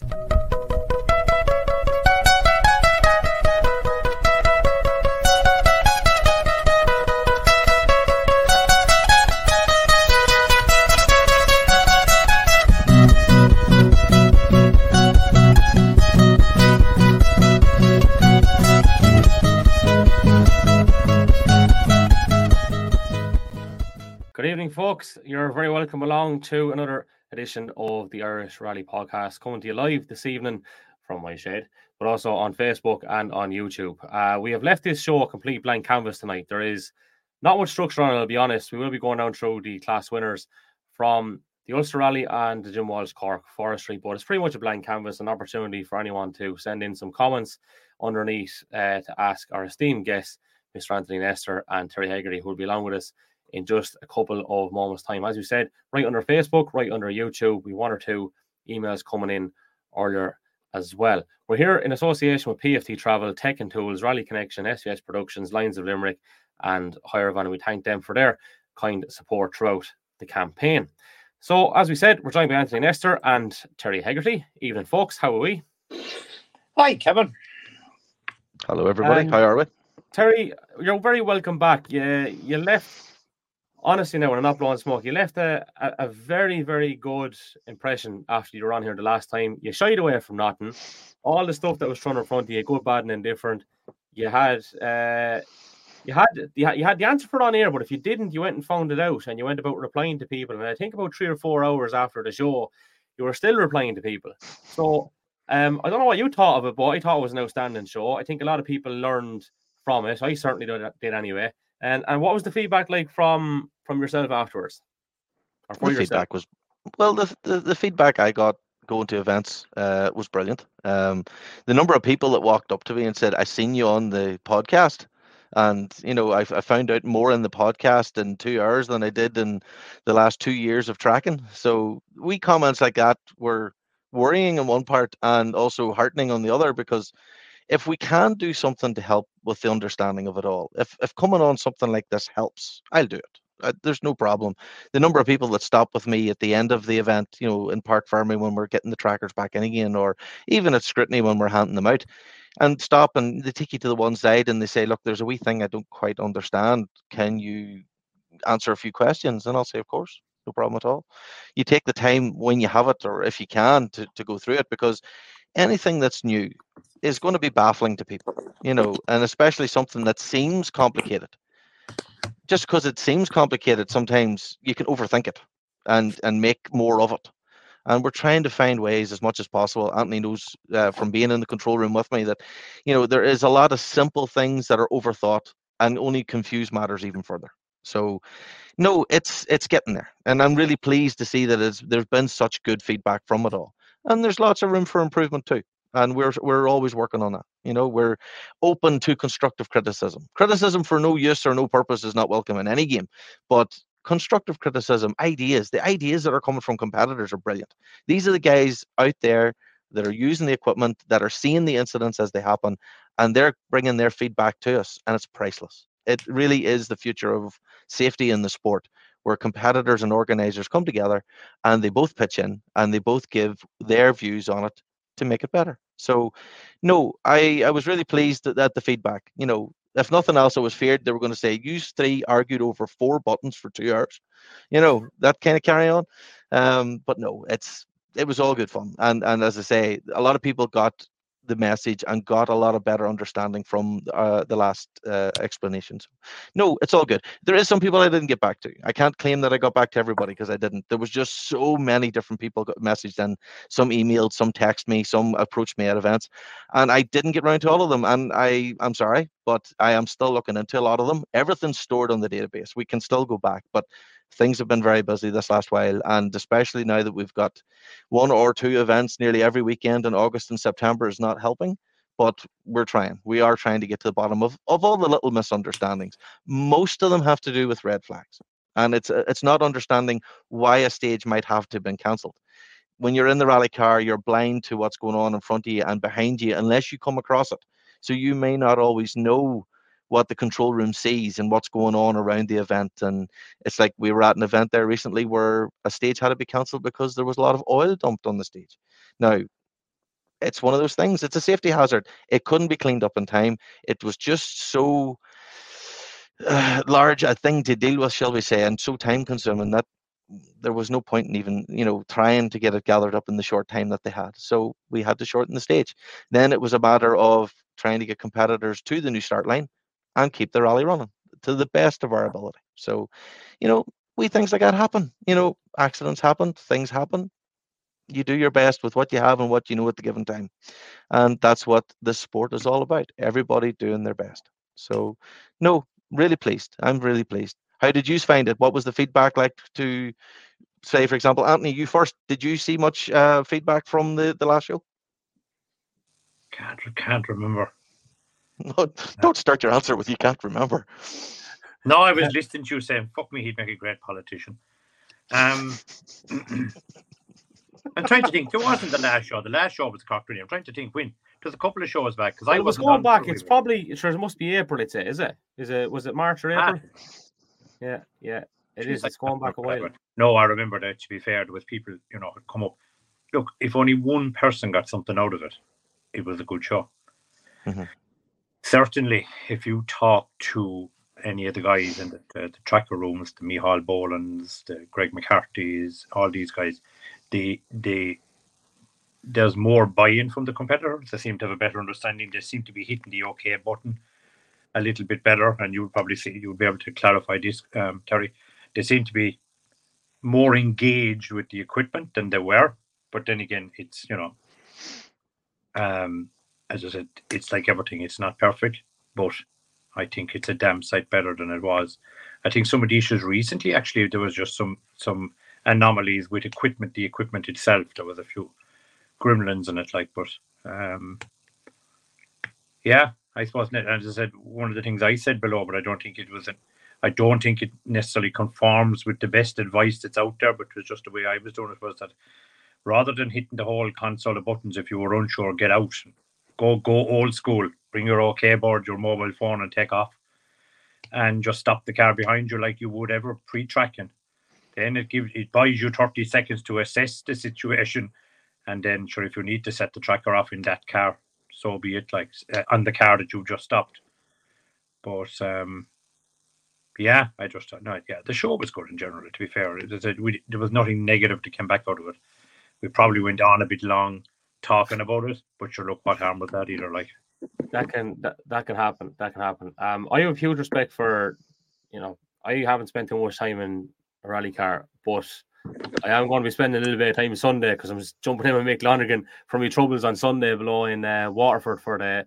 Good evening, folks. You're very welcome along to another edition of the Irish Rally Podcast, coming to you live this evening from my shed, but also on Facebook and on YouTube. Uh, we have left this show a complete blank canvas tonight. There is not much structure on it, I'll be honest. We will be going down through the class winners from the Ulster Rally and the Jim Walsh Cork Forestry, but it's pretty much a blank canvas, an opportunity for anyone to send in some comments underneath uh, to ask our esteemed guests, Mr. Anthony Nestor and Terry Hegarty, who will be along with us in just a couple of moments' time. As you said, right under Facebook, right under YouTube, we one or two emails coming in earlier as well. We're here in association with PFT Travel, Tech and Tools, Rally Connection, SVS Productions, Lions of Limerick, and Higher and we thank them for their kind support throughout the campaign. So, as we said, we're joined by Anthony Nestor and Terry Hegarty. Evening, folks. How are we? Hi, Kevin. Hello, everybody. Um, How are we? Terry, you're very welcome back. You you left honestly now, when I'm not blowing smoke, you left a, a, a, very, very good impression after you were on here the last time. You shied away from nothing. All the stuff that was thrown in front of you, good, bad, and indifferent. You had uh, you had you had, the answer for it on air, but if you didn't, you went and found it out and you went about replying to people. And I think about three or four hours after the show, you were still replying to people. So um, I don't know what you thought of it, but I thought it was an outstanding show. I think a lot of people learned from it. I certainly did, did anyway. And and what was the feedback like from from yourself afterwards? Or the yourself? feedback was well. The, the, the feedback I got going to events uh, was brilliant. Um, the number of people that walked up to me and said, "I seen you on the podcast," and you know, I, I found out more in the podcast in two hours than I did in the last two years of tracking. So we comments like that were worrying in one part and also heartening on the other because if we can do something to help with the understanding of it all, if if coming on something like this helps, I'll do it. There's no problem. The number of people that stop with me at the end of the event, you know, in Parc Fermé when we're getting the trackers back in again, or even at Scrutiny when we're handing them out, and stop and they take you to the one side and they say, "Look, there's a wee thing I don't quite understand. Can you answer a few questions?" And I'll say, "Of course." No problem at all. You take the time when you have it, or if you can, to, to go through it because anything that's new is going to be baffling to people, you know, and especially something that seems complicated. Just because it seems complicated, sometimes you can overthink it and and make more of it. And we're trying to find ways as much as possible. Anthony knows uh, from being in the control room with me that, you know, there is a lot of simple things that are overthought and only confuse matters even further. So, no, it's it's getting there, and I'm really pleased to see that there's there's been such good feedback from it all. And there's lots of room for improvement too and we're we're always working on that you know we're open to constructive criticism. Criticism for no use or no purpose is not welcome in any game but constructive criticism ideas the ideas that are coming from competitors are brilliant. These are the guys out there that are using the equipment that are seeing the incidents as they happen and they're bringing their feedback to us and it's priceless. It really is the future of safety in the sport where competitors and organizers come together and they both pitch in and they both give their views on it to make it better. So, no, I I was really pleased at, at the feedback. You know, if nothing else, I was feared they were going to say, "You three argued over four buttons for two hours." You know, that kind of carry on. Um, but no, it's it was all good fun, and and as I say, a lot of people got the message and got a lot of better understanding from uh, the last uh, explanations. No, it's all good. There is some people I didn't get back to. I can't claim that I got back to everybody because I didn't. There was just so many different people got messaged and some emailed, some text me, some approached me at events, and I didn't get around to all of them. And I, I'm sorry, but I am still looking into a lot of them. Everything's stored on the database. We can still go back, but things have been very busy this last while, and especially now that we've got one or two events nearly every weekend in August and September is not helping. But we're trying. We are trying to get to the bottom of, of all the little misunderstandings. Most of them have to do with red flags, and it's it's not understanding why a stage might have to have been cancelled. When you're in the rally car, you're blind to what's going on in front of you and behind you unless you come across it. So you may not always know what the control room sees and what's going on around the event. And it's like we were at an event there recently where a stage had to be cancelled because there was a lot of oil dumped on the stage. Now, it's one of those things. It's a safety hazard. It couldn't be cleaned up in time. It was just so uh, large a thing to deal with, shall we say, and so time consuming that there was no point in even you know trying to get it gathered up in the short time that they had so we had to shorten the stage then it was a matter of trying to get competitors to the new start line and keep the rally running to the best of our ability. So you know we things like that happen. You know accidents happen things happen. You do your best with what you have and what you know at the given time. And that's what this sport is all about everybody doing their best. So no really pleased. I'm really pleased. How did you find it? What was the feedback like to say, for example, Anthony, you first, did you see much uh, feedback from the, the last show? Can't, can't remember. No, don't start your answer with you can't remember. No, I was listening to you saying, fuck me, he'd make a great politician. Um, I'm trying to think. There wasn't the last show. The last show was Cochrane. I'm trying to think when. There's a couple of shows back because I was going back. It's probably sure it must be April. It's it, is it? Is it was it March or April? Ah, yeah, yeah. It is. It's going back a while. No, I remember that. To be fair, with people, you know, had come up. Look, if only one person got something out of it, it was a good show. Mm-hmm. Certainly, if you talk to any of the guys in the, the, the tracker rooms, the Mihal Bolans, the Greg McCarthy's, all these guys, they they there's more buy-in from the competitors. They seem to have a better understanding. They seem to be hitting the OK button a little bit better, and you'll probably see you'll be able to clarify this, um, Terry. They seem to be more engaged with the equipment than they were, but then again, it's you know, um, as I said, it's like everything. It's not perfect, but I think it's a damn sight better than it was. I think some of the issues recently, actually, there was just some some anomalies with equipment, the equipment itself. There was a few gremlins in it, like, but um, yeah, I suppose, as I said, one of the things I said below, but I don't think it was an, I don't think it necessarily conforms with the best advice that's out there, but it was just the way I was doing it was that rather than hitting the whole console of buttons, if you were unsure, get out, go go old school, bring your OK board, your mobile phone, and take off, and just stop the car behind you like you would ever pre-tracking. Then it gives it buys you thirty seconds to assess the situation, and then sure if you need to set the tracker off in that car, so be it. Like uh, on the car that you just stopped. But um, yeah, I just no, yeah, the show was good in general. To be fair, it, we, there was nothing negative to come back out of it. We probably went on a bit long talking about it, but sure, look, what harm with that either? Like that can that, that can happen. That can happen. Um, I have huge respect for, you know, I haven't spent too much time in a rally car, but I am going to be spending a little bit of time Sunday because I'm just jumping in with Mick Lonergan from my troubles on Sunday below in uh, Waterford for the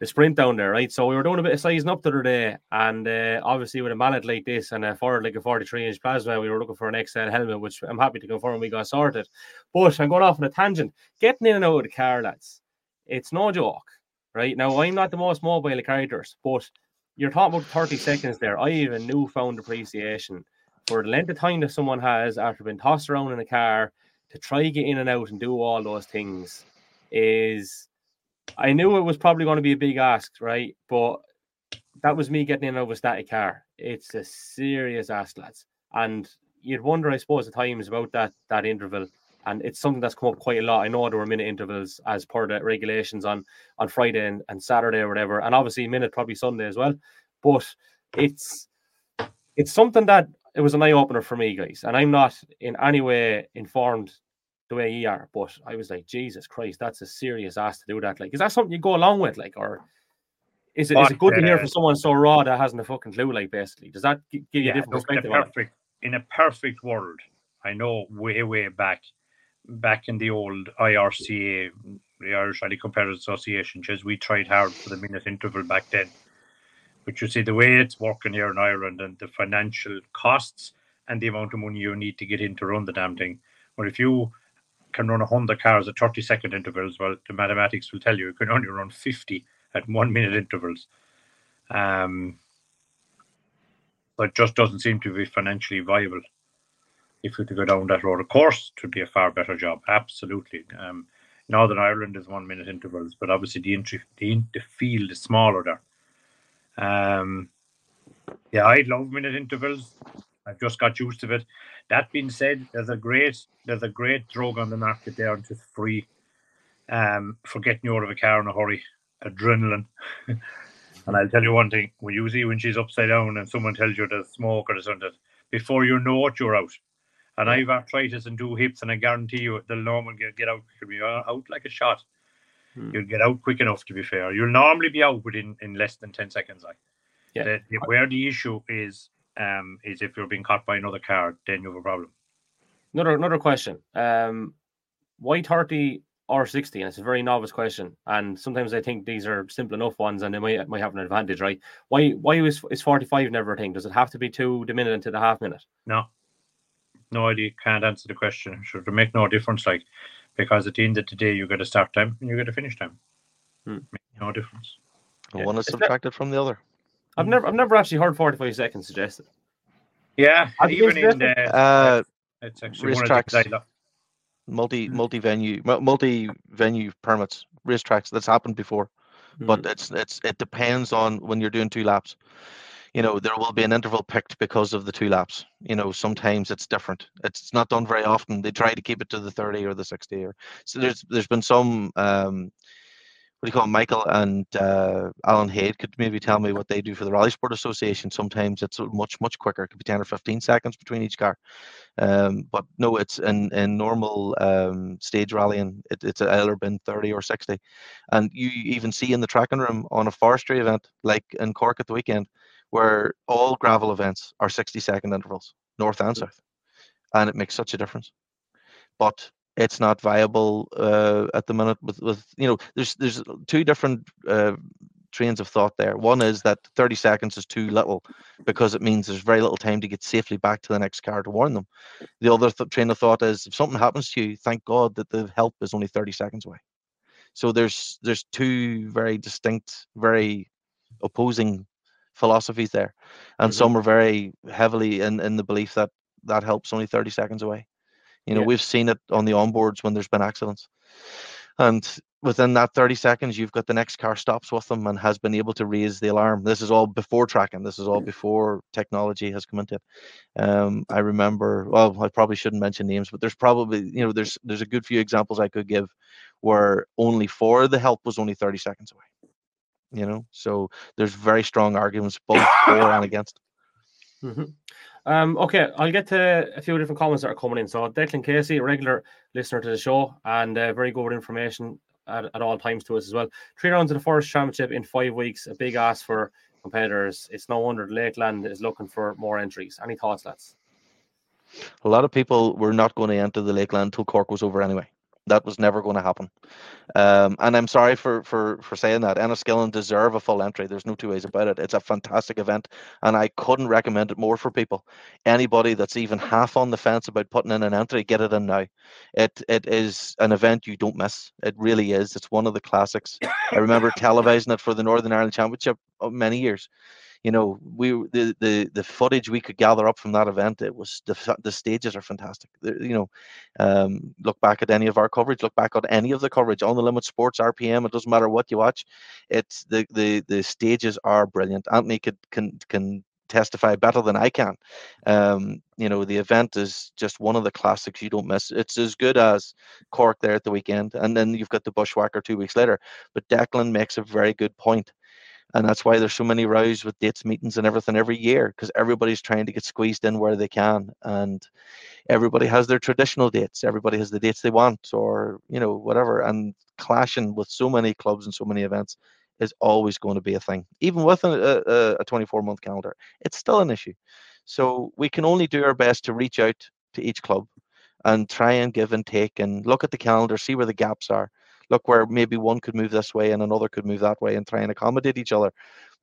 the sprint down there, right? So we were doing a bit of sizing up the other day, and uh, obviously with a mallet like this and a forward like a 43 inch plasma, we were looking for an XL helmet, which I'm happy to confirm we got sorted. But I'm going off on a tangent. Getting in and out of the car, lads, it's no joke, right? Now I'm not the most mobile of characters, but you're talking about 30 seconds there. I have a newfound appreciation for the length of time that someone has after being tossed around in a car to try get in and out and do all those things is I knew it was probably going to be a big ask, right? But that was me getting in over static car. It's a serious ask, lads. And you'd wonder, I suppose, at times about that that interval. And it's something that's come up quite a lot. I know there were minute intervals as per the regulations on on Friday and, and Saturday or whatever, and obviously a minute probably Sunday as well. But it's it's something that it was an eye opener for me, guys. And I'm not in any way informed the way you are, but I was like, Jesus Christ, that's a serious ass to do that. Like, is that something you go along with? Like, or is it, but, is it good to hear from someone so raw that hasn't a fucking clue? Like, basically, does that give you yeah, a different look, perspective? In a, perfect, in a perfect world, I know way, way back, back in the old IRCA, the Irish Rally Competitive Association, because we tried hard for the minute interval back then but you see the way it's working here in Ireland and the financial costs and the amount of money you need to get in to run the damn thing. But if you can run 100 cars at 30 second intervals, well, the mathematics will tell you you can only run 50 at one minute intervals. Um, but just doesn't seem to be financially viable if you to go down that road. Of course, it would be a far better job. Absolutely. Um, Northern Ireland is one minute intervals, but obviously the entry, the, the field is smaller there. Um, yeah, I love minute intervals. I've just got used to it. That being said, there's a great there's a great drug on the market there, and it's free. um, for getting you out of a car in a hurry, adrenaline. and I'll tell you one thing: when you see when she's upside down and someone tells you there's smoke or something, before you know it, you're out. And I've arthritis and two hips, and I guarantee you, the normal get, get out. You'll be out like a shot. Hmm. You'll get out quick enough. To be fair, you'll normally be out within in less than ten seconds. Like, yeah. The, the, where the issue is, um, is if you're being caught by another car, then you have a problem. Another another question. Um, why thirty or sixty? And it's a very novice question, and sometimes I think these are simple enough ones, and they might might have an advantage, right? Why why is is forty five never a thing? Does it have to be two the minute into the half minute? No, no idea. Can't answer the question. Should it make no difference? Like because at the end of the day, you get a start time and you get a finish time. Hmm. no difference. Yeah. One is subtracted from the other. I've never I've never actually heard forty five seconds suggested. Yeah, even in the uh, it's actually racetracks, multi hmm. multi venue multi venue permits racetracks. That's happened before, mm-hmm. but it's it's it depends on when you're doing two laps. You know, there will be an interval picked because of the two laps. You know, sometimes it's different. It's not done very often. They try to keep it to the 30 or the 60 or so there's there's been some um what do you call Michael and uh, Alan Haid could maybe tell me what they do for the Rally Sport Association. Sometimes it's much much quicker. It could be ten or fifteen seconds between each car. Um, but no, it's in in normal um, stage rallying. It, it's either been thirty or sixty, and you even see in the tracking room on a forestry event like in Cork at the weekend, where all gravel events are sixty second intervals, north and south, and it makes such a difference. But it's not viable uh, at the minute with, with you know there's there's two different uh, trains of thought there. One is that 30 seconds is too little because it means there's very little time to get safely back to the next car to warn them. The other th- train of thought is if something happens to you thank god that the help is only 30 seconds away. So there's there's two very distinct very opposing philosophies there. And mm-hmm. some are very heavily in in the belief that that helps only 30 seconds away you know, yeah. we've seen it on the onboards when there's been accidents. And within that 30 seconds, you've got the next car stops with them and has been able to raise the alarm. This is all before tracking. This is all before technology has come into it. Um, I remember, well, I probably shouldn't mention names, but there's probably, you know, there's there's a good few examples I could give where only for the help was only 30 seconds away. You know, so there's very strong arguments both for and against. Mm-hmm. Um, okay, I'll get to a few different comments that are coming in. So Declan Casey, a regular listener to the show, and uh, very good information at, at all times to us as well. Three rounds of the Forest Championship in five weeks, a big ask for competitors. It's no wonder Lakeland is looking for more entries. Any thoughts, lads? A lot of people were not going to enter the Lakeland until Cork was over anyway. That was never going to happen. Um, and I'm sorry for for for saying that. Enniskillen deserve a full entry. There's no two ways about it. It's a fantastic event, and I couldn't recommend it more for people. Anybody that's even half on the fence about putting in an entry, get it in now. It it is an event you don't miss. It really is. It's one of the classics. I remember televising it for the Northern Ireland Championship uh, many years you know we the the the footage we could gather up from that event it was the the stages are fantastic you know um, look back at any of our coverage look back at any of the coverage on the limit sports rpm it doesn't matter what you watch it's the the the stages are brilliant anthony could can can testify better than I can. Um, you know, the event is just one of the classics you don't miss. It's as good as Cork there at the weekend, and then you've got the Bushwhacker two weeks later. But Declan makes a very good point and that's why there's so many rows with dates meetings and everything every year because everybody's trying to get squeezed in where they can and everybody has their traditional dates everybody has the dates they want or you know whatever and clashing with so many clubs and so many events is always going to be a thing even with a, a, a 24 month calendar it's still an issue. So we can only do our best to reach out to each club and try and give and take and look at the calendar see where the gaps are look where maybe one could move this way and another could move that way and try and accommodate each other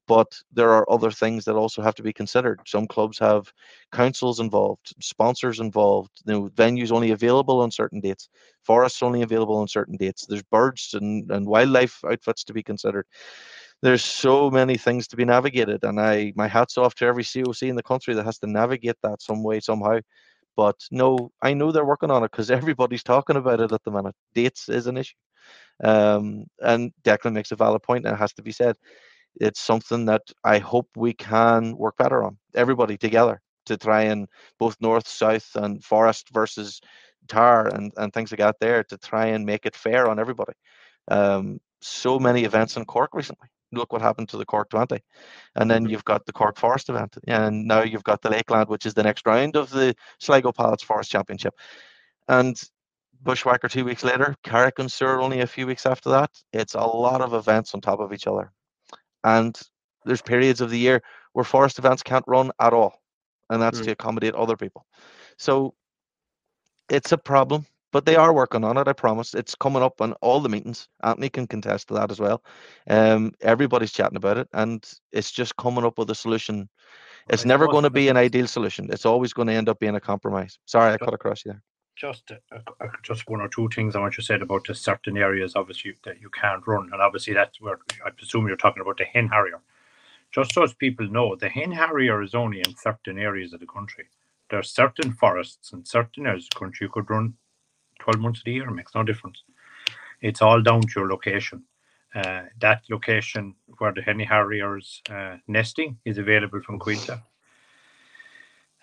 but there are other things that also have to be considered. Some clubs have councils involved, sponsors involved, you know, venues only available on certain dates, forests only available on certain dates. There's birds and, and wildlife outfits to be considered. There's so many things to be navigated, and I my hats off to every COC in the country that has to navigate that some way somehow. But no, I know they're working on it because everybody's talking about it at the minute. Dates is an issue. Um, and Declan makes a valid point, and it has to be said. It's something that I hope we can work better on, everybody together, to try and both north, south, and forest versus tar and, and things like that there to try and make it fair on everybody. Um, so many events in Cork recently. Look what happened to the Cork 20. And then mm-hmm. you've got the Cork Forest event. And now you've got the Lakeland, which is the next round of the Sligo Palace Forest Championship. And Bushwhacker two weeks later, Carrick and Suir only a few weeks after that. It's a lot of events on top of each other. And there's periods of the year where forest events can't run at all. And that's mm. to accommodate other people. So it's a problem but they are working on it. I promise. It's coming up on all the meetings. Anthony can contest to that as well. Um, everybody's chatting about it, and it's just coming up with a solution. It's never going to be an ideal solution. It's always going to end up being a compromise. Sorry, I cut across you there. Just, just one or two things I want you said about the certain areas, obviously that you can't run, and obviously that's where I presume you're talking about the hen harrier. Just so as people know, the hen harrier is only in certain areas of the country. There are certain forests and certain areas of the country you could run 12 months of the year, it makes no difference. It's all down to your location. Uh, that location where the Henny Harriers uh, nesting is available from Coillte.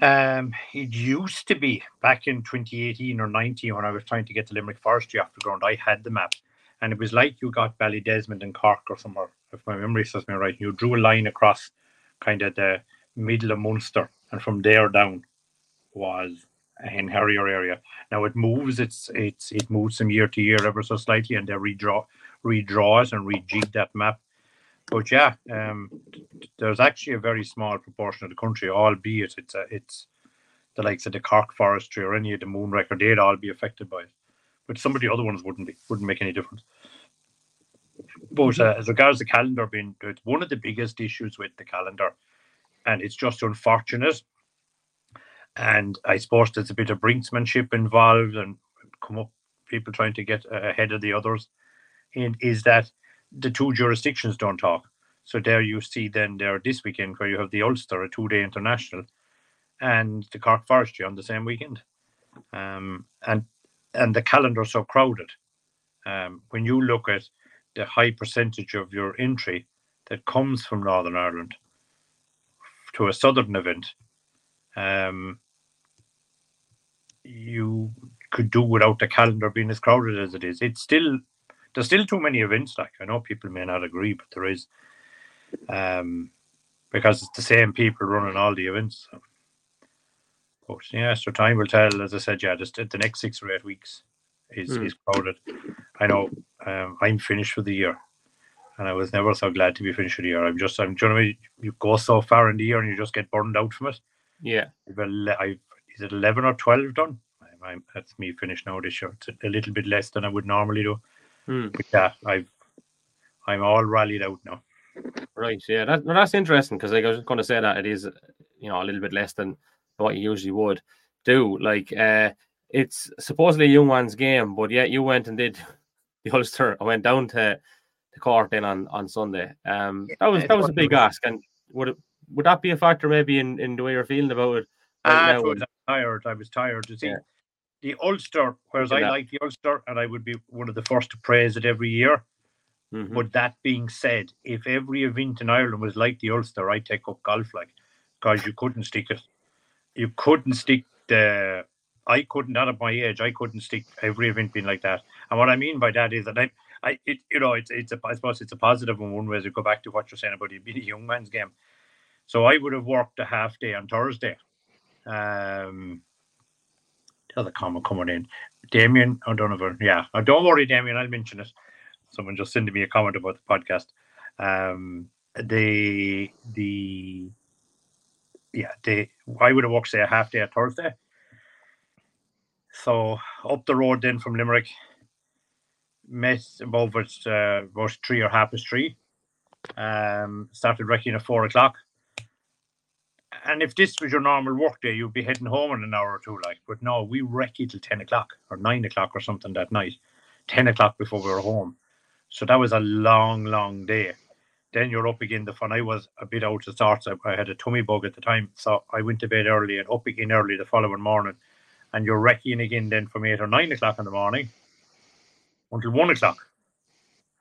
Um, it used to be back in 2018 or 19 when I was trying to get the Limerick Forestry off the ground. I had the map, and it was like you got Ballydesmond and Cork or somewhere, if my memory serves me right. You drew a line across kind of the middle of Munster, and from there down was in Harrier area. Now it moves, it's it's it moves from year to year ever so slightly, and they redraw redraws and rejig that map. But yeah, um, there's actually a very small proportion of the country, albeit it's a, it's the likes of the Cork Forestry or any of the Moon Record, they'd all be affected by it. But some of the other ones wouldn't be, wouldn't make any difference. But uh, as regards the calendar being, it's one of the biggest issues with the calendar, and it's just unfortunate and I suppose there's a bit of brinksmanship involved and come up people trying to get ahead of the others. And is that the two jurisdictions don't talk. So there you see then there this weekend where you have the Ulster, a two day international, and the Cork Forestry on the same weekend. Um, and and the calendar's so crowded. Um, when you look at the high percentage of your entry that comes from Northern Ireland to a southern event, um, you could do without the calendar being as crowded as it is. It's still there's still too many events. Like I know people may not agree, but there is, um, because it's the same people running all the events. So. But yeah, so time will tell. As I said, yeah, just the next six or eight weeks is mm. is crowded. I know um, I'm finished for the year, and I was never so glad to be finished for the year. I'm just I'm generally you go so far in the year and you just get burned out from it. Yeah, I've, I've is it 11 or 12 done? I, I, that's me finished now this year. It's a, a, little bit less than I would normally do. Hmm. But yeah, I've I'm all rallied out now. Right. Yeah. That, well, that's interesting because like, I was going to say that it is, you know, a little bit less than what you usually would do. Like, uh, it's supposedly a young one's game, but yet you went and did the Ulster. I went down to the court then on on Sunday. Um, that was that was a big ask, and would it, would that be a factor maybe in in the way you're feeling about it? Right was tired. I was tired to see yeah. The Ulster, whereas I like the Ulster, and I would be one of the first to praise it every year. Mm-hmm. But that being said, if every event in Ireland was like the Ulster, I'd take up golf like because you couldn't stick it. You couldn't stick the. I couldn't, not at my age, I couldn't stick every event being like that. And what I mean by that is that I, I, it, you know, it's, it's a, I suppose it's a positive in one way to go back to what you're saying about it being a young man's game. So I would have worked a half day on Thursday um, other comment coming in, Damien O'Donovan. Yeah, oh, don't worry, Damien. I'll mention it. Someone just sent me a comment about the podcast. Um, the the yeah, they I would have worked say a half day at Thursday. So up the road then from Limerick, met above at uh, about three or half past three. Um, started recceing at four o'clock and if this was your normal work day, you'd be heading home in an hour or two, like. But no, we recce till ten o'clock or nine o'clock or something that night. Ten o'clock before we were home. So that was a long, long day. Then you're up again. The fun. I was a bit out of sorts. I, I had a tummy bug at the time, so I went to bed early and up again early the following morning. And you're recceing again then from eight or nine o'clock in the morning until one o'clock.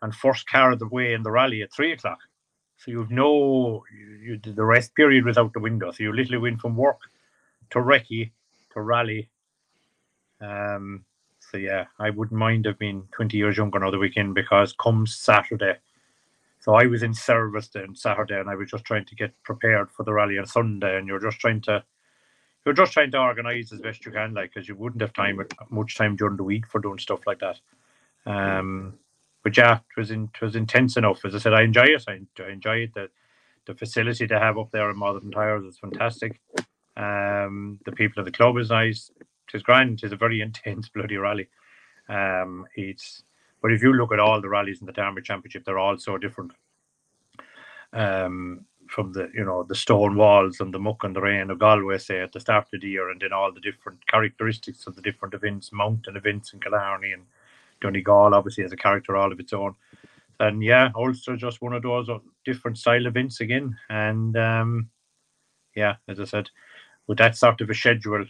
And first car of the way in the rally at three o'clock. So you've no you, you, the rest period was out the window. So you literally went from work to recce to rally. Um, so yeah, I wouldn't mind have been 20 years younger another weekend because come Saturday, so I was in service then Saturday, and I was just trying to get prepared for the rally on Sunday, and you're just trying to you're just trying to organise as best you can, like because you wouldn't have time much time during the week for doing stuff like that. Um, but yeah, it was in, it was intense enough. As I said, I enjoy it. I, I enjoy it. The the facility they have up there in Modern Tyres is fantastic. Um, the people of the club is nice. It's grand. It's a very intense bloody rally. Um, it's but if you look at all the rallies in the Derby Championship, they're all so different. Um, from the you know the stone walls and the muck and the rain of Galway, say at the start of the year, and then all the different characteristics of the different events, mountain events in Killarney and Donegal, obviously has a character all of its own. And yeah, Ulster just one of those different style events again. And um, yeah, as I said, with that sort of a schedule,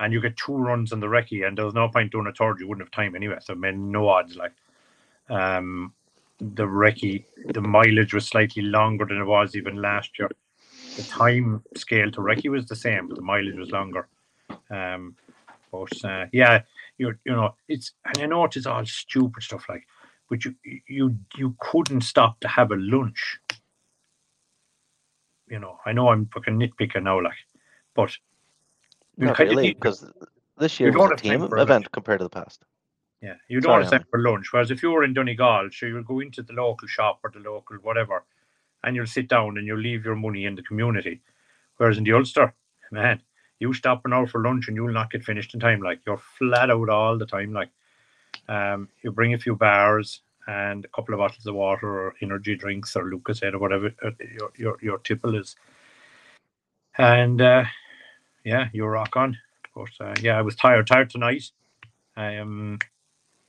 and you get two runs on the recce, and there's no point doing a third, you wouldn't have time anyway. So, I mean, no odds. Like, um, the recce, the mileage was slightly longer than it was even last year. The time scale to recce was the same, but the mileage was longer. Um, but uh, yeah, you you know, it's and I know it is all stupid stuff like, but you you you couldn't stop to have a lunch. You know, I know I'm fucking nitpicking now, like, but not really, because this year was a team event compared to the past. Yeah, you don't Sorry, have for lunch. Whereas if you were in Donegal, so you'll go into the local shop or the local whatever, and you'll sit down and you'll leave your money in the community. Whereas in the Ulster, man, you stop an hour for lunch and you'll not get finished in time. Like you're flat out all the time. Like um, you bring a few bars and a couple of bottles of water or energy drinks or Lucozade or whatever uh, your your your tipple is, and uh, yeah, you rock on. But uh, yeah, I was tired, tired tonight. I am.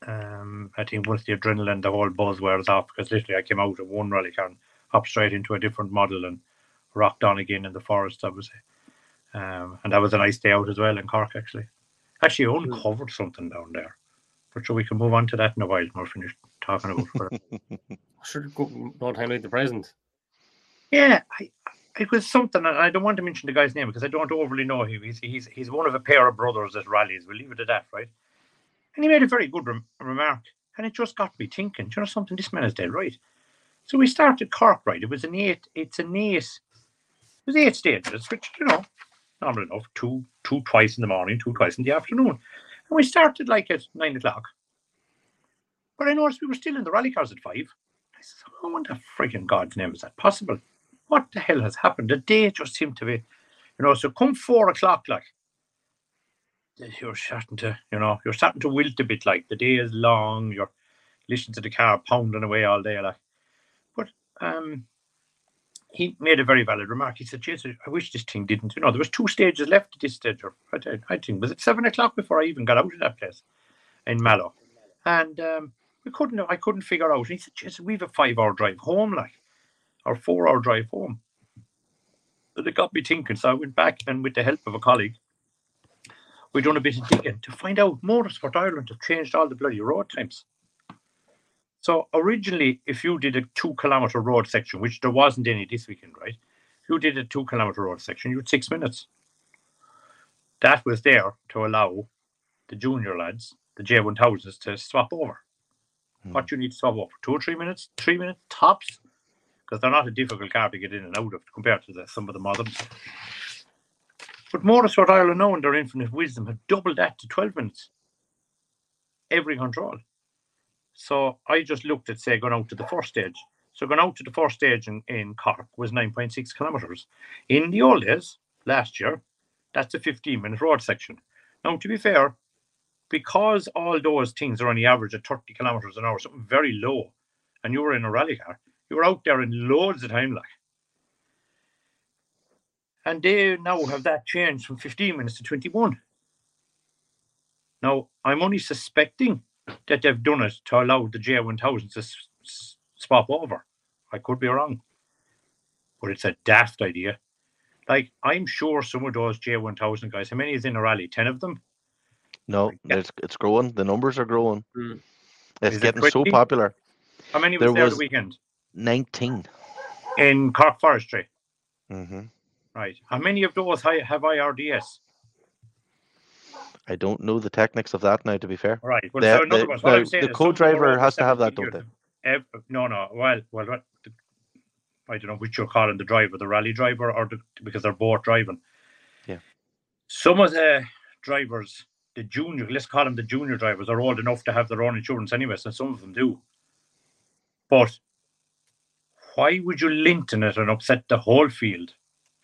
Um, I think once the adrenaline, the whole buzz wears off because literally I came out of one rally car and hopped straight into a different model and rocked on again in the forest, I obviously. Um, and that was a nice day out as well in Cork, actually. Actually, I uncovered something down there. But sure, we can move on to that in a while. We're finished talking about it. Should go, don't highlight the present. Yeah, I, it was something. And I don't want to mention the guy's name because I don't overly know him. He's he's he's one of a pair of brothers at rallies. We'll leave it at that, right? And he made a very good rem- remark, and it just got me thinking. you know something? This man is dead right. So we started Cork, right? It was an eight. It's an eight. It was eight stages, which you know, normal enough. Two, two twice in the morning, two twice in the afternoon, and we started like at nine o'clock. But I noticed we were still in the rally cars at five. I said, "Oh, what the freaking God's name is that possible?" what the hell has happened? The day just seemed to be, you know, so come four o'clock, like, you're starting to, you know, you're starting to wilt a bit, like, the day is long, you're listening to the car pounding away all day, like. But um, he made a very valid remark. He said, Jesus, I wish this thing didn't, you know, there was two stages left at this stage, or I, I think, was it seven o'clock before I even got out of that place in Mallow? And um, we couldn't, I couldn't figure out. And he said, Jesus, we've a five hour drive home, like or four hour drive home. But it got me thinking, so I went back and with the help of a colleague, we done a bit of digging to find out Motorsport Ireland have changed all the bloody road times. So originally, if you did a two kilometer road section, which there wasn't any this weekend, right? If you did a two kilometer road section, you'd six minutes. That was there to allow the junior lads, the J1000s, to swap over. Hmm. What you need to swap over? Two or three minutes? Three minutes tops? because they're not a difficult car to get in and out of compared to the, some of the moderns. But Motorsport Ireland now in their infinite wisdom have doubled that to 12 minutes every control. So I just looked at, say, going out to the first stage. So going out to the first stage in, in Cork was 9.6 kilometres. In the old days, last year, that's a 15 minute road section. Now, to be fair, because all those things are on the average at 30 kilometres an hour, something very low, and you were in a rally car, you were out there in loads of time, like. And they now have that changed from 15 minutes to 21. Now, I'm only suspecting that they've done it to allow the J1000 to s- s- swap over. I could be wrong, but it's a daft idea. Like, I'm sure some of those J1000 guys, how many is in a rally? 10 of them? No, it's, it's growing. The numbers are growing. Mm. It's is getting it so popular. How many was there, there was, the weekend? 19. In Cork Forestry? Mm-hmm. Right. How many of those have IRDS? I don't know the techniques of that now. To be fair, right? Well, the, so the, words, well, the co-driver has to have that, don't they? No, no. Well, well, what, I don't know which you're calling the driver, the rally driver, or the, because they're both driving. Yeah. Some of the drivers, the junior, let's call them the junior drivers, are old enough to have their own insurance anyway, so some of them do. But why would you linton it and upset the whole field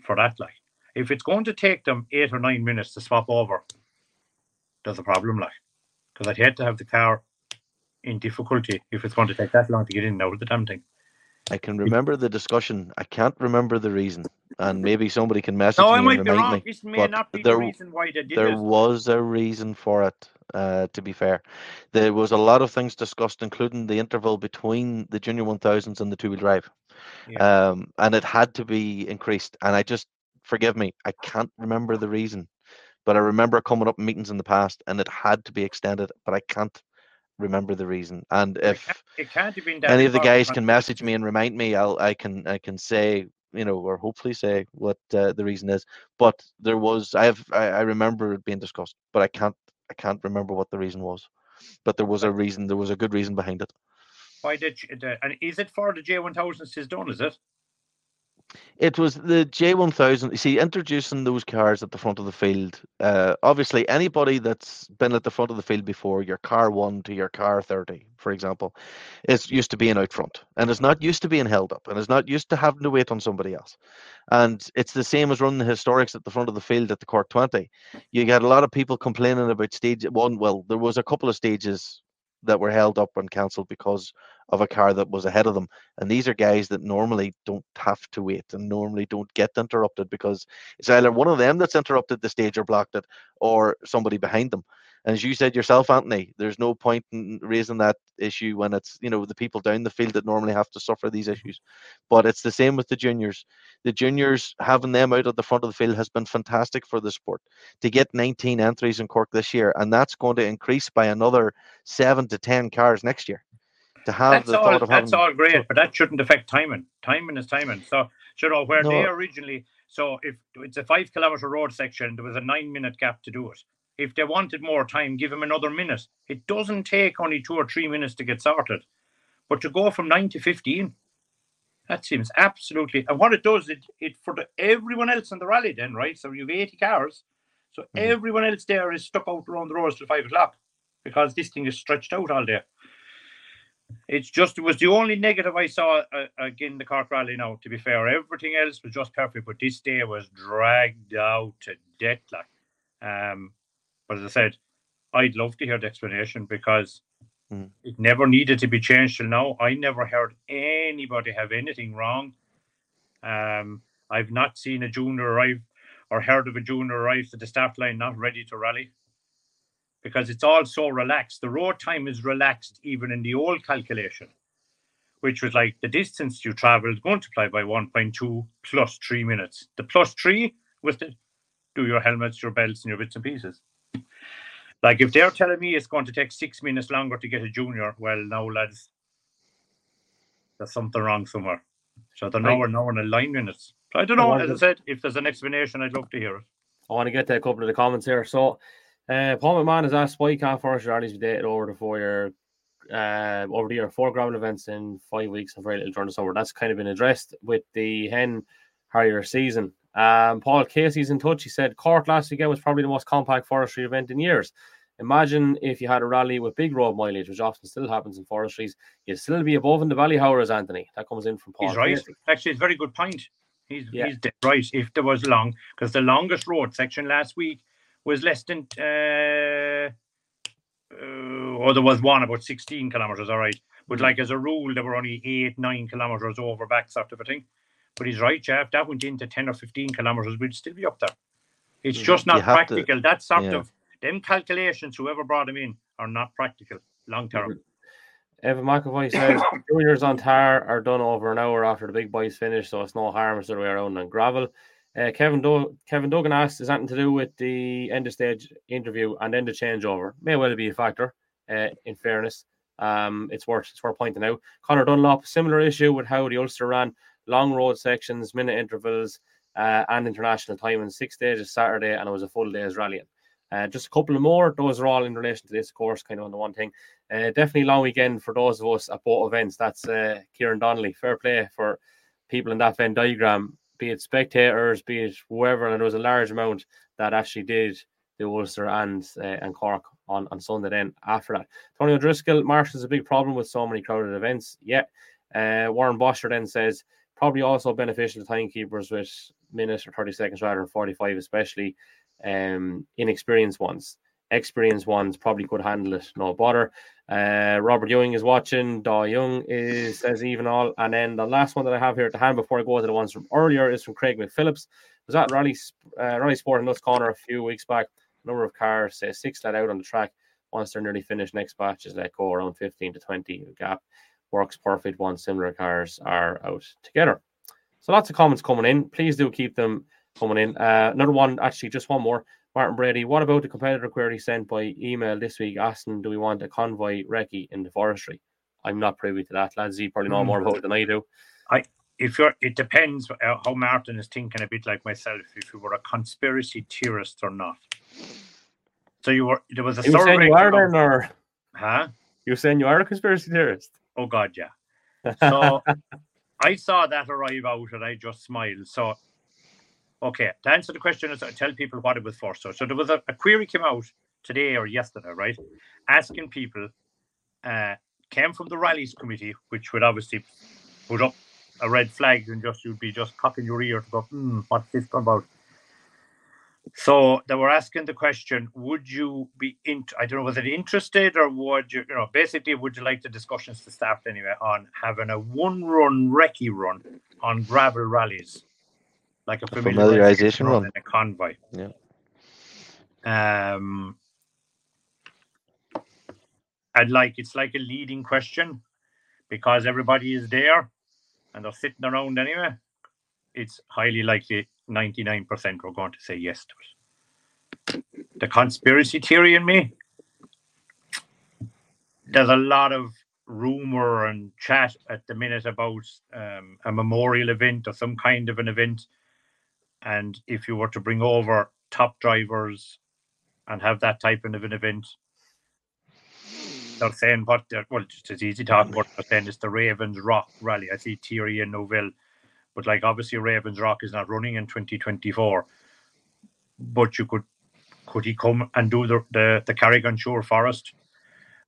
for that? Like, if it's going to take them eight or nine minutes to swap over, there's a problem, like, because I'd hate to have the car in difficulty if it's going to take that long to get in and out of the damn thing. I can remember the discussion. I can't remember the reason, and maybe somebody can message no, me and remind me. This may not be there, the reason why they did There it. was a reason for it. Uh, to be fair, there was a lot of things discussed, including the interval between the Junior 1000s and the two-wheel drive, yeah. um, and it had to be increased. And I just forgive me, I can't remember the reason, but I remember coming up in meetings in the past, and it had to be extended, but I can't remember the reason. And if it can't, it can't any of the guys can message me and remind me, I'll I can I can say you know or hopefully say what uh, the reason is. But there was I have I, I remember it being discussed, but I can't I can't remember what the reason was. But there was a reason. There was a good reason behind it. Why did uh, and is it for the J one thousand is done? Is it? It was the J1000. You see, introducing those cars at the front of the field. Uh, obviously, anybody that's been at the front of the field before, your car one to your car 30, for example, is used to being out front and is not used to being held up and is not used to having to wait on somebody else. And it's the same as running the historics at the front of the field at the Cork 20. You get a lot of people complaining about stage one. Well, there was a couple of stages that were held up and cancelled because of a car that was ahead of them. And these are guys that normally don't have to wait and normally don't get interrupted because it's either one of them that's interrupted the stage or blocked it or somebody behind them. And as you said yourself, Anthony, there's no point in raising that issue when it's you know the people down the field that normally have to suffer these mm-hmm. issues. But it's the same with the juniors. The juniors having them out at the front of the field has been fantastic for the sport. To get 19 entries in Cork this year, and that's going to increase by another seven to ten cars next year. To have that's the all, thought of that's having, all great, but that shouldn't affect timing. Timing is timing. So you know where no. they originally. So if it's a five kilometer road section, there was a nine minute gap to do it if they wanted more time, give them another minute. It doesn't take only two or three minutes to get sorted. But to go from nine to 15, that seems absolutely. And what it does, it, it for the, everyone else in the rally, then, right? So you have 80 cars. So mm-hmm. everyone else there is stuck out around the roads till five o'clock because this thing is stretched out all day. It's just, it was the only negative I saw uh, again the Cork Rally now, to be fair. Everything else was just perfect, but this day was dragged out to death. Like, um, but as I said, I'd love to hear the explanation because mm. it never needed to be changed till now. I never heard anybody have anything wrong. Um, I've not seen a junior arrive or heard of a junior arrive to the start line not ready to rally because it's all so relaxed. The road time is relaxed even in the old calculation, which was like the distance you traveled multiplied by 1.2 plus three minutes. The plus three was to do your helmets, your belts, and your bits and pieces. Like if they're telling me it's going to take six minutes longer to get a junior, well, now lads, there's something wrong somewhere. So they're nowhere, nowhere in line minutes. I don't know. I as I said, if there's an explanation, I'd love to hear it. I want to get to a couple of the comments here. So, uh, Paul McMahon has asked why can't Forest Rallies be dated over the four year, uh, over the year, four gravel events in five weeks and very little during the summer. That's kind of been addressed with the Hen Harrier season. Um, Paul Casey's in touch. He said Cork last weekend was probably the most compact forestry event in years. Imagine if you had a rally with big road mileage, which often still happens in forestries, you'd still be above in the Valley Howers, Anthony. That comes in from Paul. He's right. Casey. Actually, it's a very good point. He's, yeah. he's right. If there was long, because the longest road section last week was less than, uh, uh, or there was one about 16 kilometers, all right. But mm-hmm. like as a rule, there were only eight, nine kilometers over back sort of a thing. But he's right, Jeff. That went into 10 or 15 kilometers, we'd still be up there. It's mm-hmm. just not practical. To, that sort yeah. of them calculations, whoever brought them in, are not practical long term. Evan McAvoy says juniors on tar are done over an hour after the big boys finish, so it's no harm it's the way around on gravel. Uh, Kevin Do- Kevin Duggan asked, "Is that to do with the end of stage interview and then the changeover? May well be a factor. Uh, in fairness, um, it's worth it's worth pointing out. Connor Dunlop, similar issue with how the Ulster ran long road sections, minute intervals, uh, and international time in six days Saturday, and it was a full day's rallying. Uh, just a couple of more. Those are all in relation to this course, kind of on the one thing. Uh, definitely long weekend for those of us at both events. That's uh, Kieran Donnelly. Fair play for people in that Venn diagram, be it spectators, be it whoever. And there was a large amount that actually did the Ulster and uh, and Cork on, on Sunday. Then after that, Tony O'Driscoll, Marshall's a big problem with so many crowded events. Yeah, uh, Warren Bosher then says probably also beneficial to timekeepers with minutes or 30 seconds rather than 45, especially um, inexperienced ones. Experienced ones probably could handle it, no bother. Uh, Robert Ewing is watching. Daw Young is says even all. And then the last one that I have here at the hand before I go to the ones from earlier is from Craig McPhillips. Was that Rally uh, Rally Sport in Nutts Corner a few weeks back? Number of cars, say six let out on the track. Once they're nearly finished, next batch is let go around 15 to 20 gap. Works perfect once similar cars are out together. So lots of comments coming in. Please do keep them coming in. Uh, another one, actually, just one more. Martin Brady, what about the competitor query sent by email this week asking, do we want a convoy recce in the forestry? I'm not privy to that, lads. You probably know mm. more about it than I do. I, if you're, it depends uh, how Martin is thinking a bit like myself. If you were a conspiracy theorist or not. So you were. There was a. You saying you are then, or huh? You saying you are a conspiracy theorist? Oh God, yeah. So I saw that arrive out and I just smiled. So, okay, to answer the question, is I tell people what it was for. So, so there was a, a query came out today or yesterday, right? Asking people, uh, came from the rallies committee, which would obviously put up a red flag and just you'd be just cocking your ear to go, hmm, what's this about? So they were asking the question: Would you be in? I don't know, was it interested or would you? You know, basically, would you like the discussions to start anyway on having a one-run recce run on gravel rallies, like a, a familiarization run, in a convoy? Yeah. Um, I'd like it's like a leading question because everybody is there and they're sitting around anyway. It's highly likely 99% are going to say yes to it. The conspiracy theory in me, there's a lot of rumor and chat at the minute about um, a memorial event or some kind of an event. And if you were to bring over top drivers and have that type of an event, they're saying what they're, well, as easy talking about they're saying it's the Ravens Rock rally. I see Thierry and Neuville but like obviously Ravens Rock is not running in 2024. But you could could he come and do the the, the Carrick-on-Suir Forest?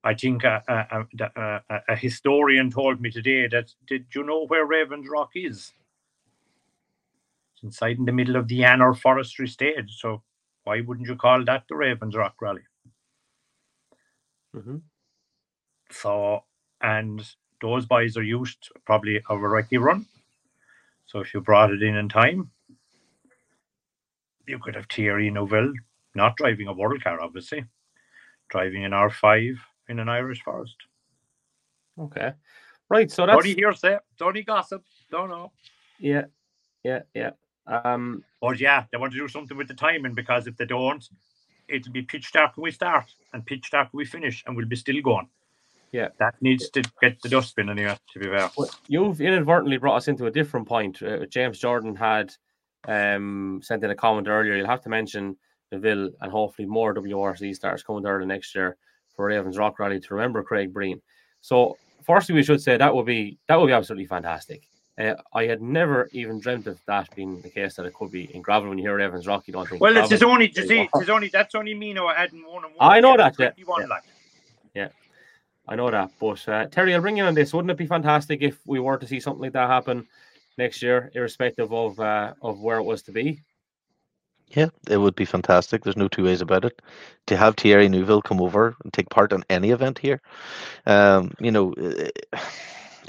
I think a, a, a, a, historian told me today that did you know where Ravens Rock is? Inside in the middle of the Anor Forestry Stage. So why wouldn't you call that the Ravens Rock Rally? Mm-hmm. So and those boys are used probably of a recce run. So if you brought it in in time, you could have Thierry Neuville not driving a world car, obviously, driving an R5 in an Irish forest. Okay. Right. So that's. Only hearsay, only gossip. Don't know. Yeah. Yeah. Yeah. Um, but yeah, they want to do something with the timing because if they don't, it'll be pitch dark when we start and pitch dark when we finish, and we'll be still going. Yeah, that needs to get the dustbin anyway. To be fair, well, you've inadvertently brought us into a different point. Uh, James Jordan had um, sent in a comment earlier. You'll have to mention Neuville and hopefully more WRC stars coming early next year for Ravens Rock Rally to remember Craig Breen. So, firstly, we should say that would be that would be absolutely fantastic. Uh, I had never even dreamt of that being the case that it could be in gravel. When you hear Ravens Rock, you don't think. Well, it's only, you see, it's only that's only me now adding one and one. I know that. Yeah. yeah. Like. yeah. I know that. But uh, Terry, I'll bring you on this. Wouldn't it be fantastic if we were to see something like that happen next year, irrespective of uh, of where it was to be? Yeah, it would be fantastic. There's no two ways about it. To have Thierry Neuville come over and take part in any event here, um, you know, it,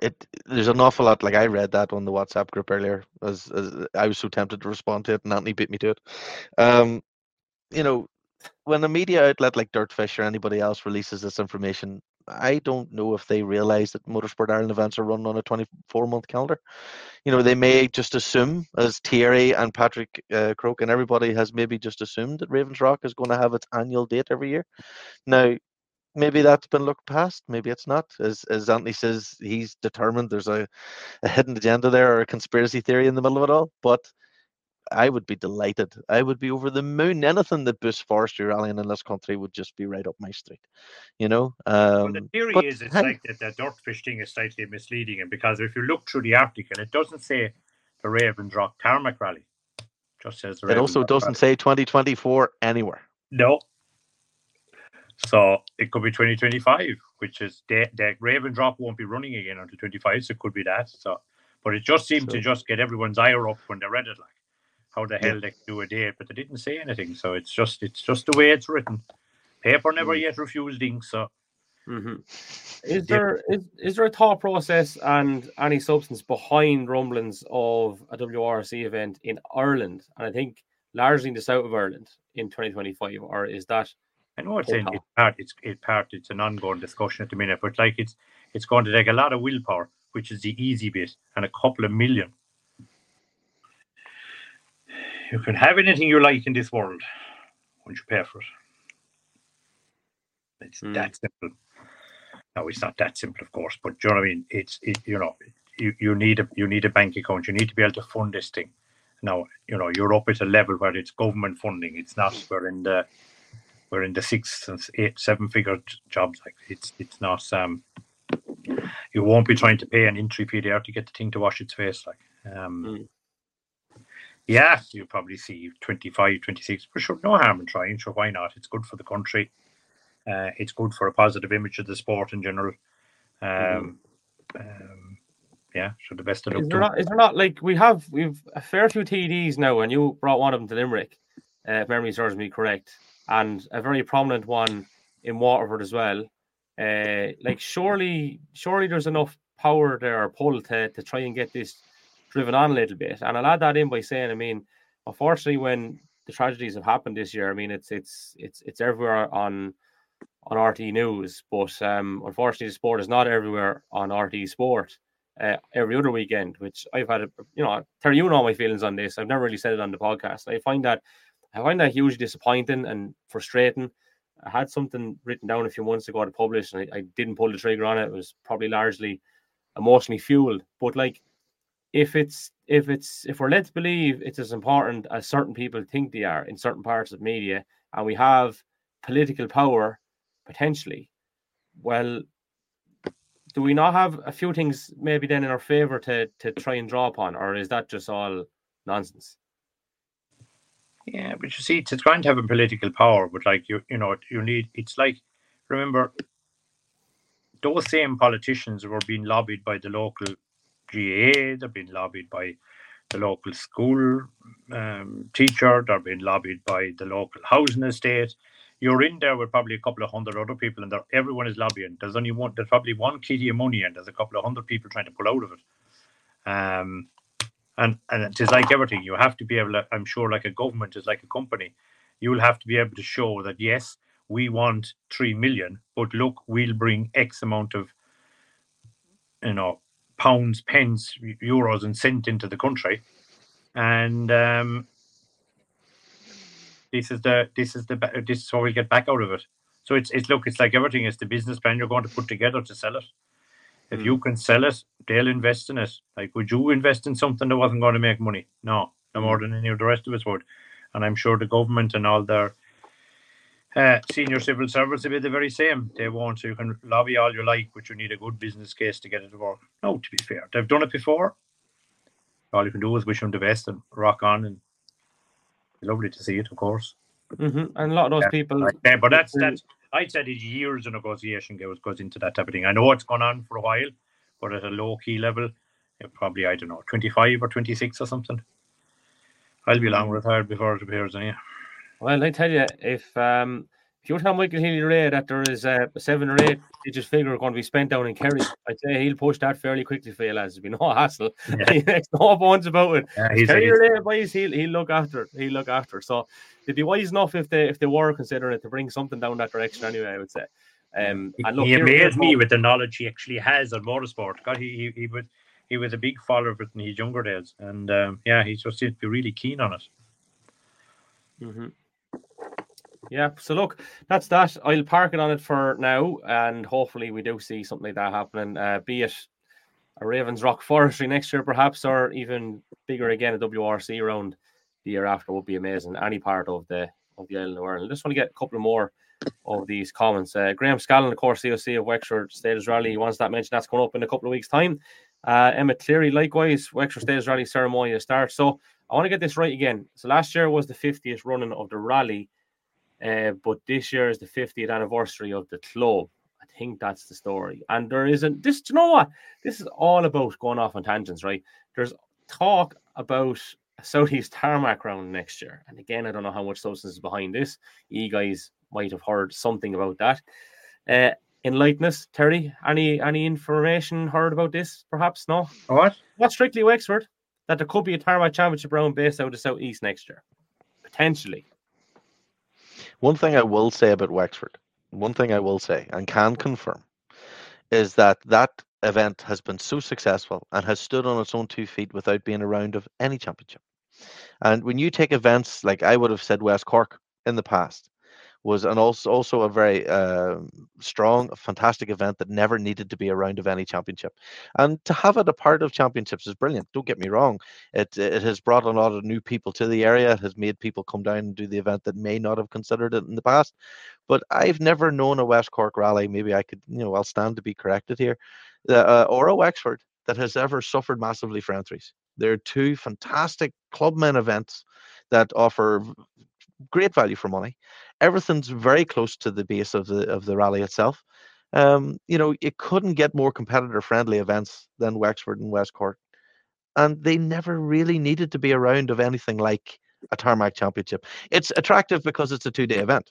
it, there's an awful lot. Like I read that on the WhatsApp group earlier, as, as I was so tempted to respond to it, and Anthony beat me to it. Um, you know, when a media outlet like Dirtfish or anybody else releases this information, I don't know if they realize that Motorsport Ireland events are run on a 24 month calendar. You know, they may just assume, as Thierry and Patrick uh, Croke and everybody has maybe just assumed that Ravens Rock is going to have its annual date every year. Now, maybe that's been looked past. Maybe it's not. As as Anthony says, he's determined there's a, a hidden agenda there or a conspiracy theory in the middle of it all. But I would be delighted. I would be over the moon. Anything that boosts forestry rallying in this country would just be right up my street. You know. Um, well, the theory but, is it's like that the dirtfish thing is slightly misleading, and because if you look through the article, it doesn't say the Ravens Rock Tarmac Rally. It just says the it also doesn't rally. say 2024 anywhere. No. So it could be 2025, which is the Ravens Rock won't be running again until 25, so it could be that. So but it just seemed to just get everyone's ire up when they read it, like how the hell yeah. they do a date, but they didn't say anything. So it's just it's just the way it's written. Paper never mm. yet refused ink. So. Mm-hmm. Is there is, is there a thought process and any substance behind rumblings of a WRC event in Ireland, and I think largely in the south of Ireland in 2025, or is that? I know it's in it's part. It's it part. It's an ongoing discussion at the minute, but like it's it's going to take a lot of willpower which is the easy bit, and a couple of million. You can have anything you like in this world once you pay for it. It's mm. that simple. No, it's not that simple, of course, but you know what I mean. It's it, you know you, you need a you need a bank account. You need to be able to fund this thing. Now you know you're up at a level where it's government funding. It's not we're in the we're in the six and eight seven figure jobs. Like it's it's not um you won't be trying to pay an entry fee there to get the thing to wash its face. Like, um, mm. yeah, you'll probably see 25, 26 for sure. No harm in trying. Sure, why not? It's good for the country. Uh, it's good for a positive image of the sport in general. Um, mm. um, yeah, so the best of. Is there, not, is there not like we have we've a fair few TDs now, and you brought one of them to Limerick, uh, if memory serves me correct, and a very prominent one in Waterford as well. Uh, like surely, surely there's enough power there or pull to to try and get this driven on a little bit. And I'll add that in by saying, I mean, unfortunately, when the tragedies have happened this year, I mean, it's it's it's it's everywhere on on RTÉ News, but um, unfortunately, the sport is not everywhere on RTÉ Sport. Uh, every other weekend, which I've had, a, you know, Terry, you know my feelings on this. I've never really said it on the podcast. I find that I find that hugely disappointing and frustrating. I had something written down a few months ago to publish, and I, I didn't pull the trigger on it. It was probably largely emotionally fueled. But like, if it's if it's if we're led to believe it's as important as certain people think they are in certain parts of media, and we have political power potentially, well, do we not have a few things maybe then in our favor to to try and draw upon, or is that just all nonsense? Yeah, but you see, it's to have a political power, but like you, you know, you need. It's like remember those same politicians were being lobbied by the local GAA. They're being lobbied by the local school um, teacher. They're being lobbied by the local housing estate. You're in there with probably a couple of hundred other people, and everyone is lobbying. There's only one. There's probably one kitty of money, and there's a couple of hundred people trying to pull out of it. Um, and and it is like everything. You have to be able to i'm sure like a government is like a company. You'll have to be able to show that yes we want 3 million but look we'll bring x amount of you know pounds pence euros and cent into the country. And um this is the this is the this is how we get back out of it. So it's it's look it's like everything. Is the business plan you're going to put together to sell it if mm. you can sell it, they'll invest in it. Like, would you invest in something that wasn't going to make money? No, no more hmm. than any of the rest of us would. And I'm sure the government and all their uh, senior civil servants will be the very same. They won't. So you can lobby all you like, but you need a good business case to get it to work. No, to be fair, they've done it before. All you can do is wish them the best and rock on. And lovely to see it, of course. Mm-hmm. And a lot of those yeah, people. Yeah, but that's that's I'd say there's years of negotiation goes goes into that type of thing. I know it's gone on for a while, but at a low key level, probably I don't know, twenty five or twenty six or something. I'll be long mm. retired before it appears, yeah. Well, I tell you, if um, if you tell Michael Healy-Rae that there is a seven or eight digit figure going to be spent down in Kerry, I'd say he'll push that fairly quickly for you lads. There'll be no hassle. Yeah. he no bones about it. Yeah, he's, Healy-Rae boys, he'll, he'll look after it. He'll look after it. So they'd be wise enough if they if they were considering it to bring something down that direction anyway, I would say. Um, and look, he amazed me with the knowledge he actually has on motorsport. God, he, he, he would he was a big follower of it in his younger days, and um, yeah, he just seemed to be really keen on it. Mm-hmm. Yeah, so look, that's that. I'll park it on it for now, and hopefully we do see something like that happening. Uh, be it a Ravens Rock Forestry next year, perhaps, or even bigger again, a WRC round the year after would be amazing. Any part of the of the island of Ireland. I just want to get a couple more of these comments. Uh, Graham Scallon, of course, COC of Wexford Stages Rally, he wants that mentioned. That's coming up in a couple of weeks' time. Uh, Emma Cleary, likewise, Wexford Stages Rally ceremony start. So I want to get this right again. So last year was the 50th running of the rally, uh, but this year is the 50th anniversary of the club. I think that's the story. And there isn't this, you know what? This is all about going off on tangents, right? There's talk about a Southeast tarmac round next year. And again, I don't know how much substance is behind this. You guys might have heard something about that. Uh, enlighten us, Terry. Any any information heard about this? Perhaps no. What? Not strictly Wexford. That there could be a tarmac championship round based out of the southeast next year, potentially. One thing I will say about Wexford, one thing I will say and can confirm, is that that event has been so successful and has stood on its own two feet without being a round of any championship. And when you take events like I would have said West Cork in the past, was an also also a very uh, strong, fantastic event that never needed to be a round of any championship. And to have it a part of championships is brilliant. Don't get me wrong; it it has brought a lot of new people to the area. It has made people come down and do the event that may not have considered it in the past. But I've never known a West Cork rally. Maybe I could, you know, I'll stand to be corrected here, uh, or a Wexford that has ever suffered massively for entries. There are two fantastic clubmen events that offer great value for money. Everything's very close to the base of the of the rally itself. Um, you know, it couldn't get more competitor friendly events than Wexford and West Cork. And they never really needed to be around of anything like a tarmac championship. It's attractive because it's a two day event.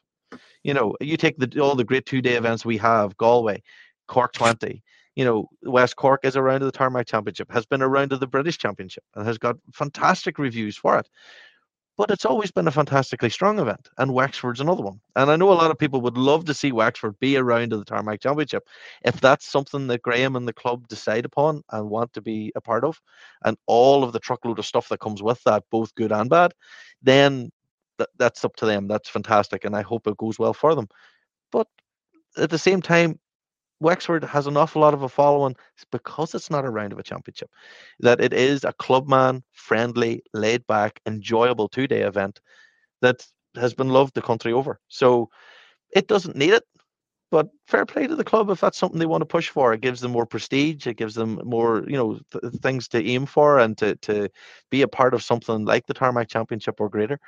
You know, you take the all the great two day events we have, Galway, Cork 20, you know, West Cork is around of the Tarmac Championship, has been around of the British Championship, and has got fantastic reviews for it but it's always been a fantastically strong event, and Wexford's another one. And I know a lot of people would love to see Wexford be around at the Tarmac Championship. If that's something that Graham and the club decide upon and want to be a part of, and all of the truckload of stuff that comes with that, both good and bad, then th- that's up to them. That's fantastic, and I hope it goes well for them. But at the same time, Wexford has an awful lot of a following because it's not a round of a championship. That it is a clubman friendly, laid back, enjoyable two day event that has been loved the country over. So it doesn't need it, but fair play to the club if that's something they want to push for. It gives them more prestige. It gives them more, you know, th- things to aim for and to to be a part of something like the Tarmac Championship or greater.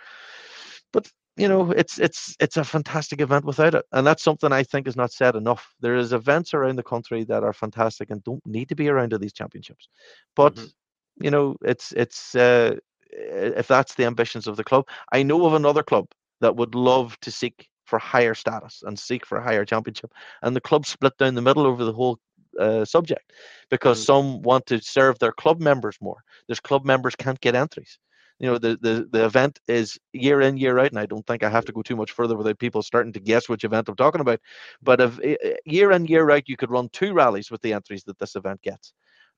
But you know it's it's it's a fantastic event without it and that's something i think is not said enough there is events around the country that are fantastic and don't need to be around to these championships but mm-hmm. you know it's it's uh, if that's the ambitions of the club i know of another club that would love to seek for higher status and seek for a higher championship and the club split down the middle over the whole uh, subject because mm-hmm. some want to serve their club members more there's club members can't get entries you know the, the the event is year in year out and i don't think i have to go too much further without people starting to guess which event i'm talking about but if eh, eh, year in year out you could run two rallies with the entries that this event gets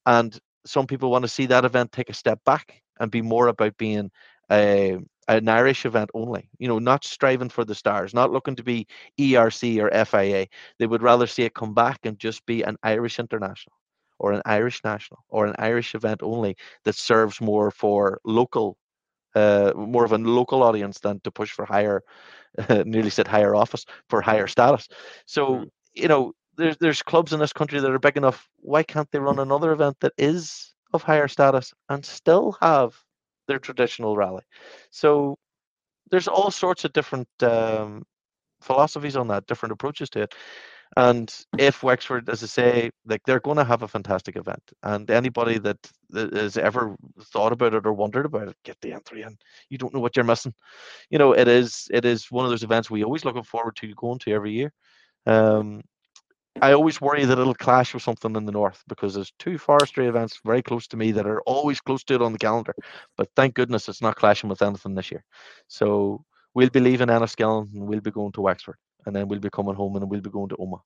and some people want to see that event take a step back and be more about being a an Irish event only, you know, not striving for the stars, not looking to be ERC or FIA. They would rather see it come back and just be an Irish international or an Irish national or an Irish event only that serves more for local uh, more of a local audience than to push for higher, uh, nearly said higher office for higher status. So mm. you know, there's there's clubs in this country that are big enough. Why can't they run another event that is of higher status and still have their traditional rally? So there's all sorts of different um, philosophies on that, different approaches to it. And if Wexford, as I say, like they're going to have a fantastic event, and anybody that has ever thought about it or wondered about it, get the entry in. You don't know what you're missing. You know, it is it is one of those events we always looking forward to going to every year. Um, I always worry that it'll clash with something in the north because there's two forestry events very close to me that are always close to it on the calendar. But thank goodness it's not clashing with anything this year. So we'll be leaving Enniskillen and we'll be going to Wexford and then we'll be coming home and we'll be going to Omagh,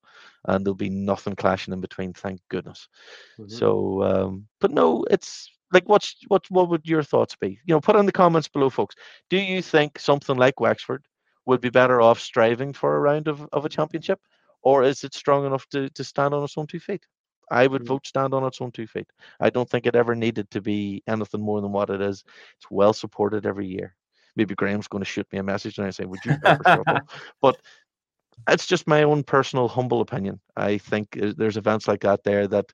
and there'll be nothing clashing in between. Thank goodness. Mm-hmm. So, um, but no, it's like what's what what would your thoughts be? You know, put in the comments below, folks. Do you think something like Wexford would be better off striving for a round of, of a championship, or is it strong enough to to stand on its own two feet? I would mm-hmm. vote stand on its own two feet. I don't think it ever needed to be anything more than what it is. It's well supported every year. maybe Graham's going to shoot me a message and I say, "Would you ever But it's just my own personal humble opinion. I think uh, there's events like that there that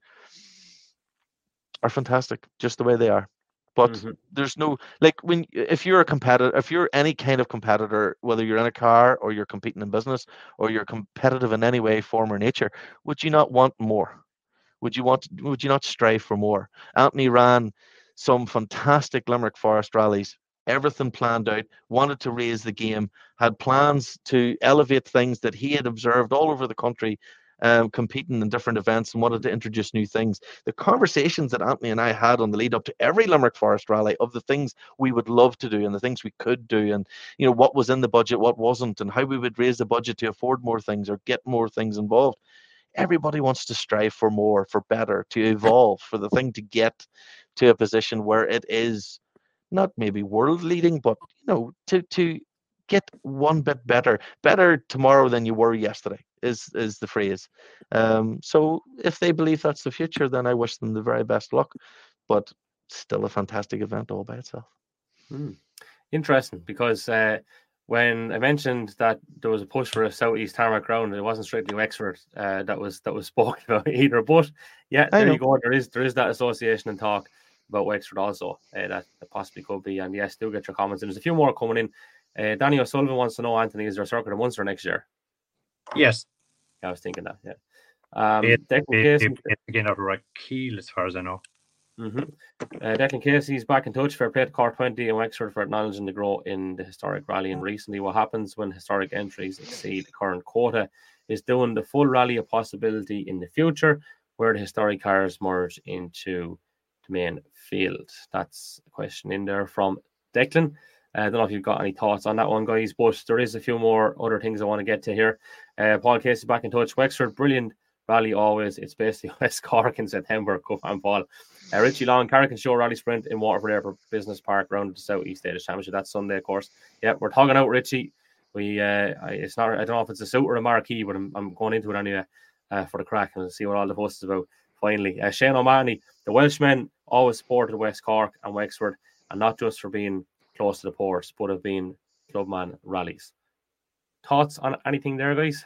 are fantastic, just the way they are. But mm-hmm. there's no like when if you're a competitor, if you're any kind of competitor, whether you're in a car or you're competing in business or you're competitive in any way, form, or nature, would you not want more? Would you want? Would you not strive for more? Anthony ran some fantastic Limerick Forest rallies everything planned out, wanted to raise the game, had plans to elevate things that he had observed all over the country, um, competing in different events and wanted to introduce new things. The conversations that Anthony and I had on the lead up to every Limerick Forest rally of the things we would love to do and the things we could do, and you know what was in the budget, what wasn't, and how we would raise the budget to afford more things or get more things involved. Everybody wants to strive for more, for better, to evolve, for the thing to get to a position where it is not maybe world leading, but you know, to to get one bit better, better tomorrow than you were yesterday is is the phrase. Um, so if they believe that's the future, then I wish them the very best luck. But still a fantastic event all by itself. Hmm. Interesting, because uh, when I mentioned that there was a push for a southeast tarmac ground, it wasn't strictly Wexford uh, that was that was spoken about either. But yeah, there you go. There is there is that association and talk about Wexford also uh, that, that, possibly could be. And yes, do get your comments. And there's a few more coming in. Uh, Danny O'Sullivan wants to know, Anthony, is there a circuit of Munster next year? Yes. Yeah, I was thinking that. Yeah. Um, it, it, it, it, again over a keel, as far as I know. Mm-hmm. Uh, Declan Casey's back in touch. Fair play to Cork 20 and Wexford for acknowledging the growth in the historic rally. And recently, what happens when historic entries exceed the current quota is doing the full rally a possibility in the future where the historic cars merge into main field? That's a question in there from Declan. Uh, I don't know if you've got any thoughts on that one, guys, but there is a few more other things I want to get to here. Uh, Paul Casey back in touch. Wexford, brilliant rally always. It's basically West Cork in September, Cup and Paul. Uh, Richie Long, Carrick Show Rally Sprint in Waterford Business Park, round the Southeast State Championship. That's Sunday, of course. Yeah, we're talking out Richie. We, uh, it's not. I don't know if it's a suit or a marquee, but I'm, I'm going into it anyway uh, for the crack and see what all the fuss is about. Finally, uh, Shane O'Mahony, the Welshman always supported West Cork and Wexford, and not just for being close to the ports, but have been clubman rallies. Thoughts on anything there, guys?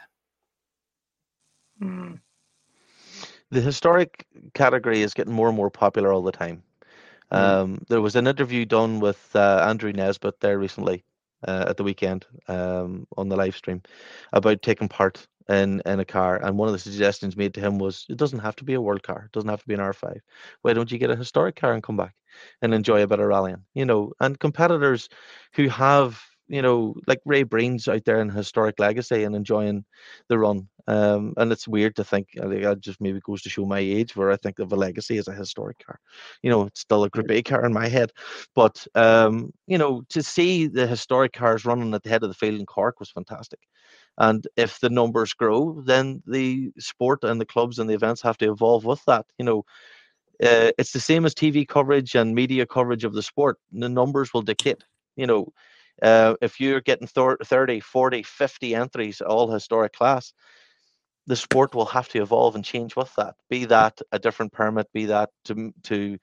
Hmm. The historic category is getting more and more popular all the time. Mm. Um, there was an interview done with uh, Andrew Nesbitt there recently uh, at the weekend um, on the live stream about taking part in in a car. And one of the suggestions made to him was, it doesn't have to be a world car. It doesn't have to be an R5. Why don't you get a historic car and come back and enjoy a bit of rallying? You know, and competitors who have you know, like Ray Breen's out there in historic legacy and enjoying the run. Um, and it's weird to think, I think that just maybe goes to show my age where I think of a legacy as a historic car. You know, it's still a Group A car in my head. But, um, you know, to see the historic cars running at the head of the field in Cork was fantastic. And if the numbers grow, then the sport and the clubs and the events have to evolve with that. You know, uh, it's the same as TV coverage and media coverage of the sport. The numbers will dictate. You know, uh, if you're getting 30, 40, 50 entries, all historic class, the sport will have to evolve and change with that. Be that a different permit, be that to to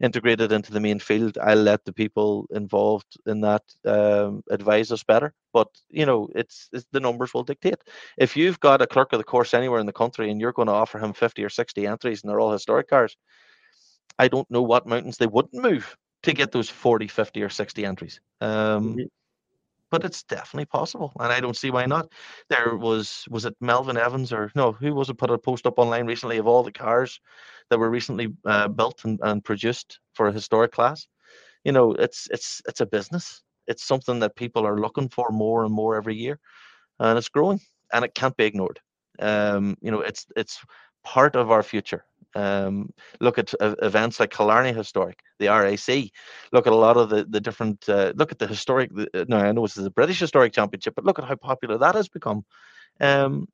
integrate it into the main field. I'll let the people involved in that um, advise us better. But you know, it's, it's, the numbers will dictate. If you've got a clerk of the course anywhere in the country and you're going to offer him 50 or 60 entries and they're all historic cars, I don't know what mountains they wouldn't move to get those 40, 50, or 60 entries. Um, mm-hmm but it's definitely possible, and I don't see why not. There was was it Melvin Evans or no? Who was it put a post up online recently of all the cars that were recently uh, built and, and produced for a historic class? You know, it's it's it's a business. It's something that people are looking for more and more every year, and it's growing, and it can't be ignored. Um, you know, it's it's part of our future. Um, look at uh, events like Killarney Historic, the RAC. Look at a lot of the the different. Uh, look at the historic. Uh, no, I know this is a British Historic Championship, but look at how popular that has become. Um,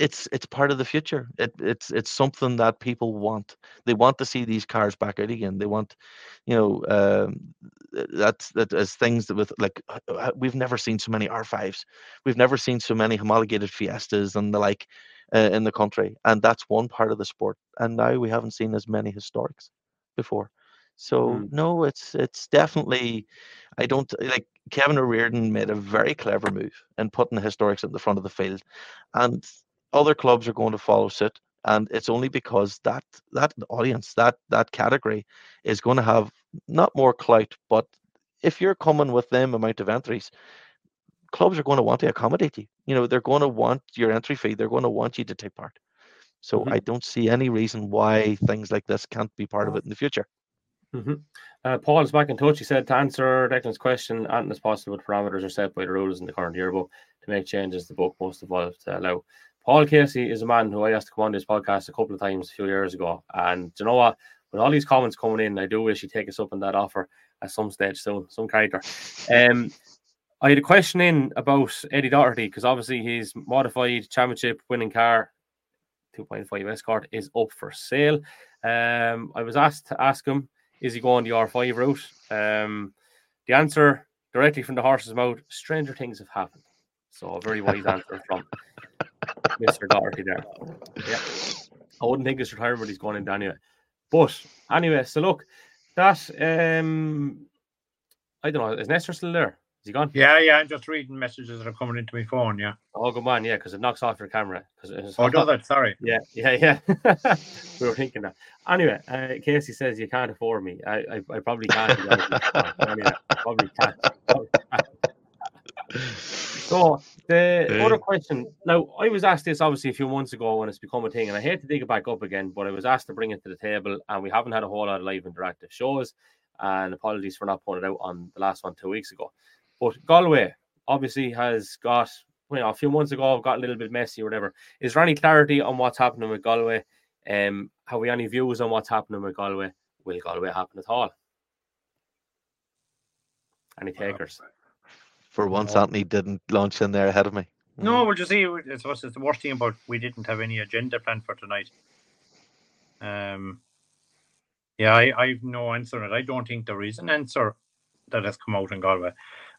it's it's part of the future. It, it's it's something that people want. They want to see these cars back out again. They want, you know, um, that's that as things that with like uh, uh, we've never seen so many R5s. We've never seen so many homologated Fiestas and the like uh, in the country, and that's one part of the sport. And now we haven't seen as many historics before. So mm. no, it's it's definitely. I don't like Kevin O'Riordan made a very clever move in putting the historics at the front of the field, and other clubs are going to follow suit. And it's only because that that audience, that that category, is going to have not more clout, but if you're coming with them amount of entries, clubs are going to want to accommodate you. You know, they're going to want your entry fee. They're going to want you to take part. So mm-hmm. I don't see any reason why things like this can't be part of it in the future. Mm-hmm. Uh, Paul is back in touch. He said to answer Declan's question, and as possible, parameters are set by the rules in the current yearbook to make changes the book must evolve to allow. Paul Casey is a man who I asked to come on this podcast a couple of times a few years ago. And you know what? With all these comments coming in, I do wish he'd take us up on that offer at some stage soon, some character. Um, I had a question in about Eddie Doherty because obviously his modified championship winning car, 2.5 Escort, is up for sale. Um, I was asked to ask him, is he going the R5 route? Um, the answer directly from the horse's mouth: stranger things have happened. So a very wise answer from Mr. Doherty there. Yeah. I wouldn't think his retirement is going in anyway. But anyway, so look, that um I don't know, is Nestor still there? Is he gone? Yeah, yeah, I'm just reading messages that are coming into my phone, yeah. Oh good man, yeah, because it knocks off your camera. Because Oh does it? Sorry. Yeah, yeah, yeah. we were thinking that. Anyway, uh, Casey says you can't afford me. I I, I probably can't. anyway, probably can't. Probably can't. So the hey. other question now, I was asked this obviously a few months ago when it's become a thing, and I hate to dig it back up again, but I was asked to bring it to the table, and we haven't had a whole lot of live interactive shows. And apologies for not putting it out on the last one two weeks ago. But Galway obviously has got you know a few months ago got a little bit messy or whatever. Is there any clarity on what's happening with Galway? Um, have we any views on what's happening with Galway? Will Galway happen at all? Any takers? for once, Anthony didn't launch in there ahead of me. No, we'll just see. It's, it's the worst thing about we didn't have any agenda planned for tonight. Um, yeah, I, I have no answer on it. I don't think there is an answer that has come out in Galway.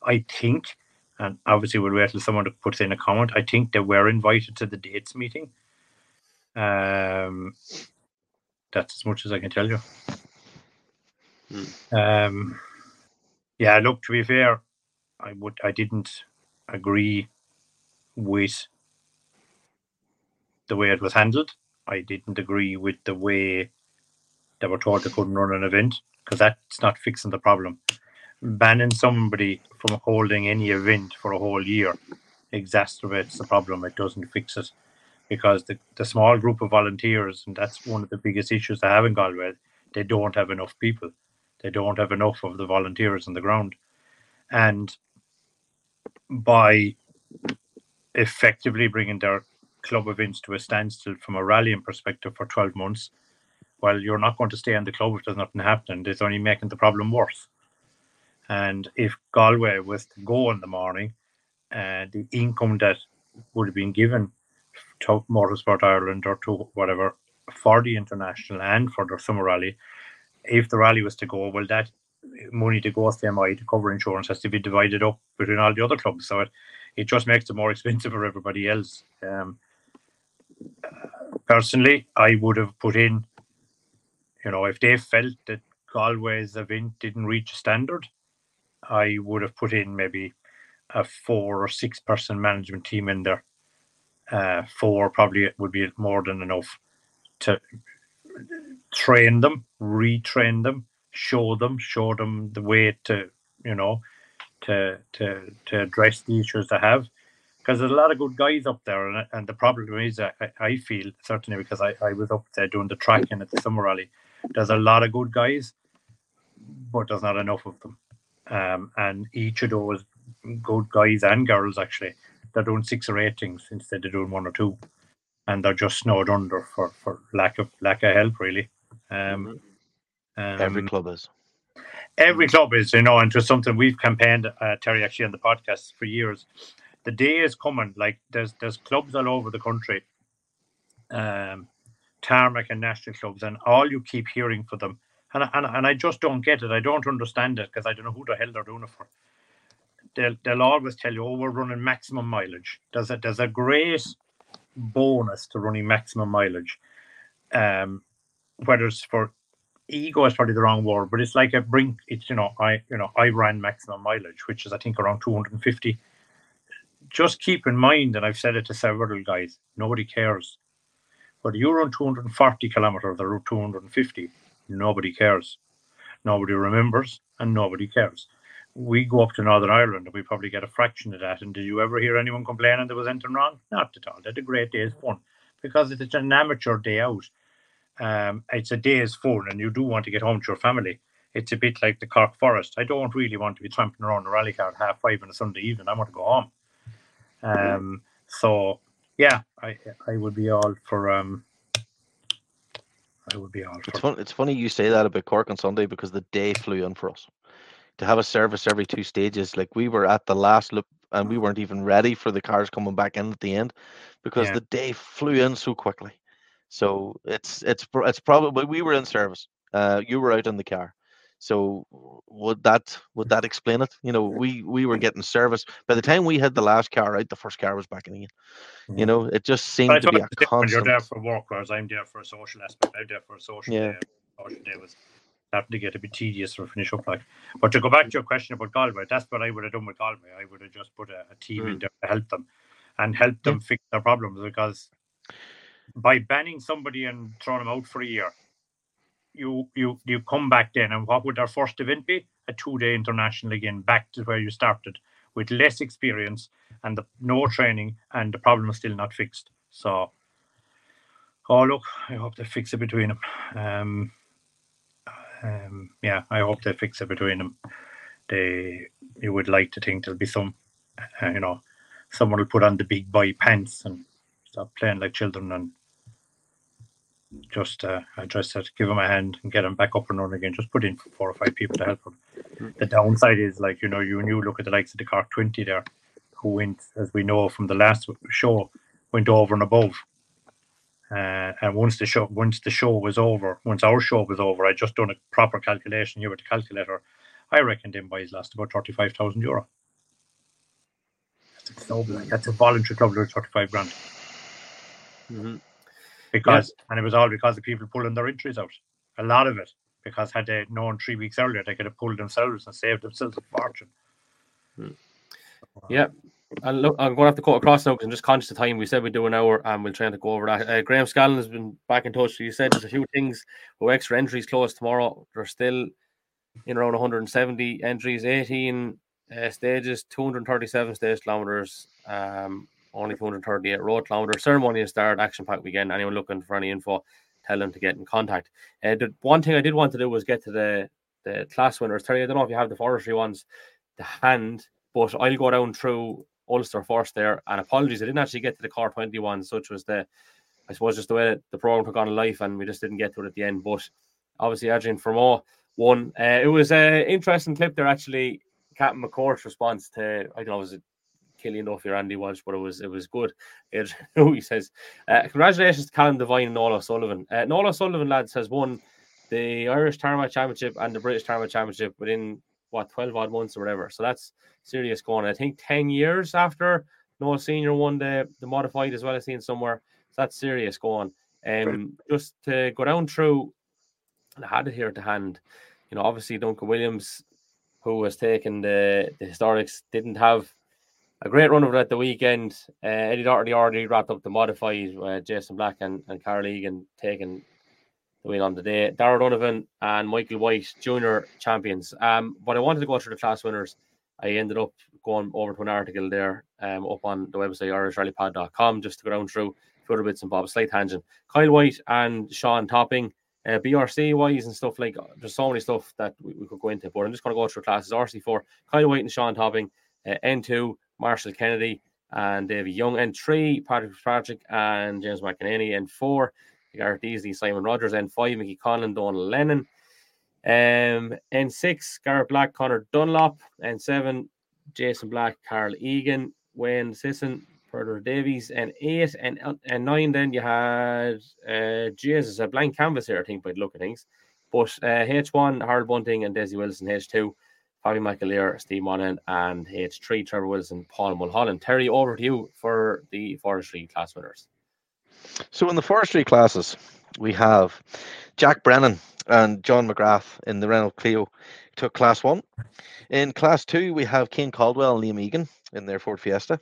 I think, and obviously we'll wait till someone puts in a comment. I think they were invited to the dates meeting. Um, that's as much as I can tell you. Hmm. Um, yeah, look. To be fair, I would I didn't agree with the way it was handled. I didn't agree with the way they were told they couldn't run an event because that's not fixing the problem. Banning somebody from holding any event for a whole year exacerbates the problem. It doesn't fix it because the, the small group of volunteers, and that's one of the biggest issues they have in Galway, they don't have enough people. They don't have enough of the volunteers on the ground. And by effectively bringing their club events to a standstill from a rallying perspective for 12 months, well, you're not going to stay in the club if there's nothing happening. It's only making the problem worse. And if Galway was to go in the morning, uh, the income that would have been given to Motorsport Ireland or to whatever for the international and for the summer rally, if the rally was to go, well, that money to go to the MI to cover insurance has to be divided up between all the other clubs. So it, it just makes it more expensive for everybody else. Um, personally, I would have put in, you know, if they felt that Galway's event didn't reach a standard, I would have put in maybe a four or six person management team in there. Uh, four probably would be more than enough to train them, retrain them, show them, show them the way to, you know, to to to address the issues they have. Because there's a lot of good guys up there, and, and the problem is, I, I feel certainly because I, I was up there doing the tracking at the summer rally, there's a lot of good guys, but there's not enough of them. Um, and each of those good guys and girls actually, they're doing six or eight things instead of doing one or two, and they're just snowed under for, for lack of lack of help really. Um, mm-hmm. Um, every club is. Every club is, you know, and just something we've campaigned, uh, Terry, actually on the podcast for years. The day is coming. Like there's there's clubs all over the country, um, tarmac and national clubs, and all you keep hearing for them, and and, and I just don't get it. I don't understand it because I don't know who the hell they're doing it for. They'll they'll always tell you, oh, we're running maximum mileage. There's a there's a great bonus to running maximum mileage, um, whether it's for ego is probably the wrong word, but it's like a bring. It's you know I you know I ran maximum mileage, which is I think around 250. Just keep in mind, and I've said it to several guys, nobody cares But you run 240 kilometers they or 250. Nobody cares. Nobody remembers, and nobody cares. We go up to Northern Ireland and we probably get a fraction of that. And did you ever hear anyone complaining there was anything wrong? Not at all. They had a great day's fun because it's an amateur day out um, it's a day's fun and you do want to get home to your family. It's a bit like the Cork Forest. I don't really want to be tramping around a rally car at half five on a Sunday evening. I want to go home. Um, so yeah, I I would be all for um I would be all it's, fun, it's funny you say that about Cork on Sunday because the day flew in for us. To have a service every two stages, like we were at the last loop and we weren't even ready for the cars coming back in at the end because yeah. the day flew in so quickly. So it's it's it's probably we were in service. Uh, you were out in the car. So would that would that explain it? You know, we we were getting service. By the time we had the last car out, the first car was back in again. You mm. know, it just seemed to be a constant. You're there for work, whereas I'm there for a social aspect. I'm there for a social yeah. day. Social day was starting to get a bit tedious for finish up like. But to go back to your question about Galway, that's what I would have done with Galway. I would have just put a, a team mm. in there to help them and help them yeah. fix their problems because by banning somebody and throwing them out for a year, you you you come back then, and what would our first event be? A two-day international again, back to where you started, with less experience and the, no training, and the problem is still not fixed. So, oh look, I hope they fix it between them. Um, um, yeah, I hope they fix it between them. They, you would like to think there'll be some, uh, you know, someone will put on the big boy pants and stop playing like children and just uh, I just said give him a hand and get him back up and running again. Just put in four or five people to help him. Mm. The downside is like you know you and you look at the likes of the Cork twenty there, who went as we know from the last show went over and above. Uh, and once the show once the show was over, once our show was over, I just done a proper calculation here with the calculator. I reckon them boys lost about thirty five thousand euro. That's a, that's a voluntary club with thirty five grand. Mm-hmm. Because and it was all because of people pulling their injuries out. A lot of it because had they known three weeks earlier, they could have pulled themselves and saved themselves a fortune. Hmm. Yeah. And look, I'm going to have to cut across now because I'm just conscious of time. We said we'd do an hour and we'll try to go over that. Uh, Graham Scallon has been back in touch. You said there's a few things with extra entries closed tomorrow. There's still in around 170 entries, 18 uh, stages, 237 stage kilometers. Um, only 238 road kilometer. Ceremony is start, action packed weekend. Anyone looking for any info, tell them to get in contact. Uh, the one thing I did want to do was get to the the class winners. Terry, I don't know if you have the forestry ones to hand, but I'll go down through Ulster first there. And apologies, I didn't actually get to the car 21, such was the, I suppose, just the way that the program took on life, and we just didn't get to it at the end. But obviously, Adrien Fourmaux won. Uh, it was an interesting clip there, actually. Captain McCourt's response to, I don't know, was it Killian off your Andy Walsh, but it was it was good. It, he says, uh, congratulations to Callum Devine and Noel O'Sullivan. Uh, Noel O'Sullivan, lads, has won the Irish Tarmac Championship and the British Tarmac Championship within what 12 odd months or whatever. So that's serious going. I think 10 years after Noah Senior won the, the modified as well as seen somewhere. So that's serious going. Um, just to go down through, and I had it here the hand. You know, obviously Duncan Williams, who was taking the the historics, didn't have a great run of it at the weekend. Uh, Eddie Doherty already wrapped up the modified. Uh, Jason Black and, and Carl Egan taking the win on the day. Darragh Donovan and Michael White, junior champions. Um, but I wanted to go through the class winners. I ended up going over to an article there um, up on the website irishrallypod.com just to go down through further bits and bobs, slight tangent. Kyle White and Sean Topping, uh, BRC wise and stuff like there's so many stuff that we, we could go into, but I'm just going to go through classes. RC4, Kyle White and Sean Topping, uh, N2, Marshall Kennedy and David Young. And three, Patrick Patrick and James McEnany. And four, Gareth Easley, Simon Rogers. And five, Mickey Conlon, Donald Lennon. Um, and six, Garrett Black, Connor Dunlop. And seven, Jason Black, Carl Egan, Wayne Sisson, Further Davies, and eight and and nine. Then you had uh, Jesus a blank canvas here, I think, by the look of things. But uh, H1, Harold Bunting and Desi Wilson, H2, Bobby McAleer, Steve Monahan, and H3, Trevor Wilson, Paul Mulholland. Terry, over to you for the forestry class winners. So, in the forestry classes, we have Jack Brennan and John McGrath in the Renault Clio took Class One. In Class Two, we have Kane Caldwell and Liam Egan in their Ford Fiesta.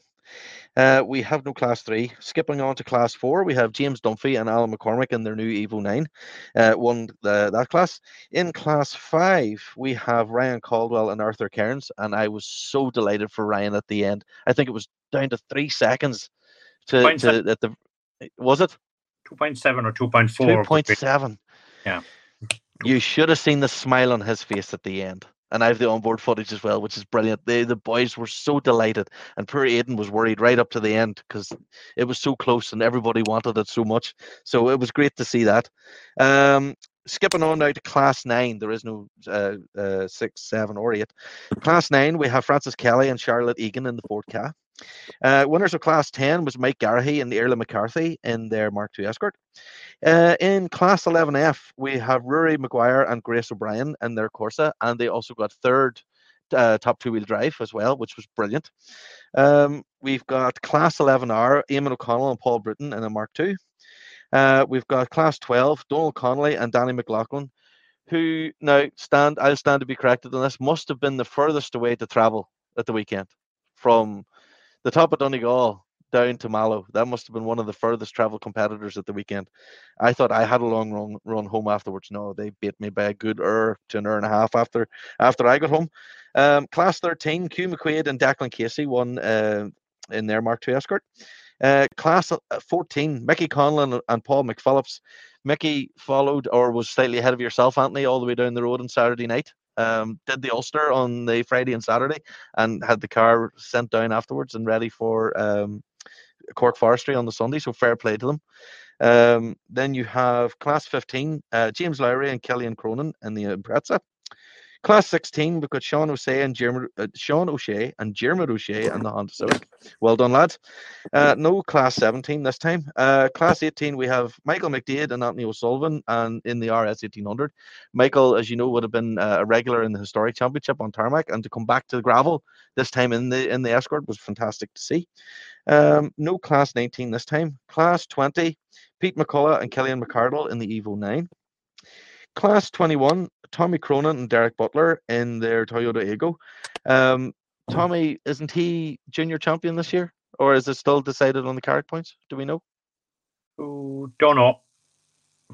Uh, we have no class three. Skipping on to class four, we have James Dunphy and Alan McCormick in their new Evo 9, uh, won the, that class. In class five, we have Ryan Caldwell and Arthur Cairns, and I was so delighted for Ryan at the end. I think it was down to three seconds to, to at the was it 2.7 or 2.4 2.7 yeah you should have seen the smile on his face at the end and I have the onboard footage as well, which is brilliant. The the boys were so delighted, and poor Aiden was worried right up to the end because it was so close and everybody wanted it so much. So it was great to see that. Um, skipping on now to class nine, there is no uh, uh, six, seven, or eight. Class nine, we have Francis Kelly and Charlotte Egan in the Ford Ka. Uh, winners of Class 10 was Mike Garahy and Erla McCarthy in their Mark II Escort. Uh, in Class 11F, we have Rory McGuire and Grace O'Brien in their Corsa, and they also got third uh, top two wheel drive as well, which was brilliant. Um, we've got Class 11R, Eamon O'Connell and Paul Britton in a Mark II. Uh, we've got Class 12, Donald Connolly and Danny McLaughlin, who now stand, I'll stand to be corrected on this, must have been the furthest away to travel at the weekend from the top of Donegal down to Mallow. That must have been one of the furthest travel competitors at the weekend. I thought I had a long run run home afterwards. No, they beat me by a good hour to an hour and a half after after I got home. Um, class 13, Q McQuaid and Declan Casey won uh, in their Mark II Escort. Uh, class uh, 14, Mickey Conlon and Paul McPhillips. Mickey followed or was slightly ahead of yourself, Anthony, all the way down the road on Saturday night um, did the Ulster on the Friday and Saturday and had the car sent down afterwards and ready for um, Cork Forestry on the Sunday. So fair play to them. Um, then you have Class 15, uh, James Lowry and Killian Cronin in the Impreza. Class 16, we've got Sean O'Shea and Jeremy, uh, Sean O'Shea and Jeremy O'Shea and the Honda Civic. Well done, lads. Uh, no Class 17 this time. Uh, class 18, we have Michael McDade and Anthony O'Sullivan and in the RS 1800. Michael, as you know, would have been uh, a regular in the historic championship on tarmac, and to come back to the gravel this time in the in the escort was fantastic to see. Um, no Class 19 this time. Class 20, Pete McCullough and Killian McCardle in the Evo 9. Class 21, Tommy Cronin and Derek Butler in their Toyota Aygo. Um, Tommy, isn't he junior champion this year? Or is it still decided on the Carrick points? Do we know? Oh, don't know.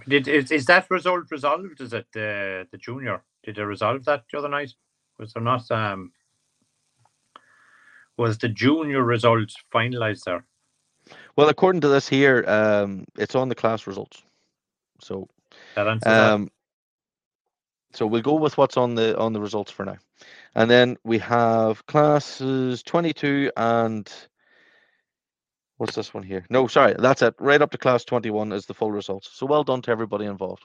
Did is, is that result resolved? Is it the the junior? Did they resolve that the other night? Was there not um was the junior result finalized there? Well, according to this here, um, it's on the class results. So that um, that. So we'll go with what's on the on the results for now. And then we have classes 22 and what's this one here? No, sorry, that's it. Right up to class 21 is the full results. So well done to everybody involved.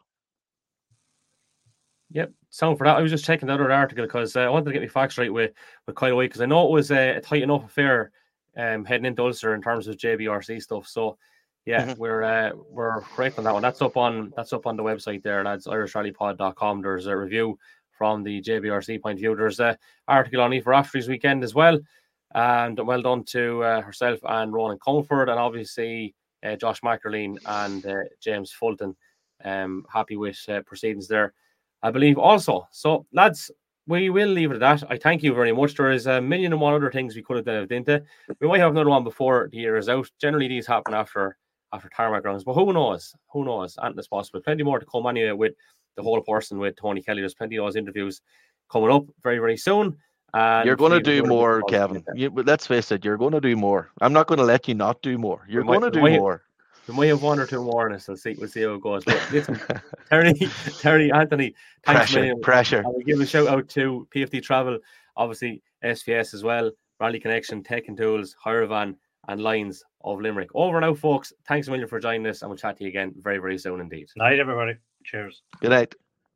Yep, sound for that. I was just checking the other article because uh, I wanted to get my facts right with with Kyle White because I know it was uh, a tight enough affair um, heading into Ulster in terms of JBRC stuff. So yeah, mm-hmm. we're uh, we're correct on that one. That's up on that's up on the website there, lads. IrishRallyPod.com. There's a review from the JBRC point of view. There's an article on Aoife Raftery's weekend as well, and well done to uh, herself and Ronan Comfort, and obviously uh, Josh McErleen and uh, James Fulton. Um, happy with uh, proceedings there, I believe also. So, lads, we will leave it at that. I thank you very much. There is a million and one other things we could have delved into. We might have another one before the year is out. Generally, these happen after after tarmac rounds. But who knows? Who knows? And it's possible. Plenty more to come anyway with the whole person with Tony Kelly. There's plenty of those interviews coming up very, very soon. And you're going to do more, Kevin. You, let's face it, you're going to do more. I'm not going to let you not do more. You're going to do more. We might have one or two more in us. We'll see. We'll see how it goes. But listen, Terry, Terry, Anthony, thanks pressure, million. Pressure. And we give a shout out to PFD Travel, obviously SVS as well, Rally Connection, Tech and Tools, Hiravan, and Lyons of Limerick. Over now, folks. Thanks a million for joining us, and we'll chat to you again very, very soon indeed. Night, everybody. Cheers. Good night.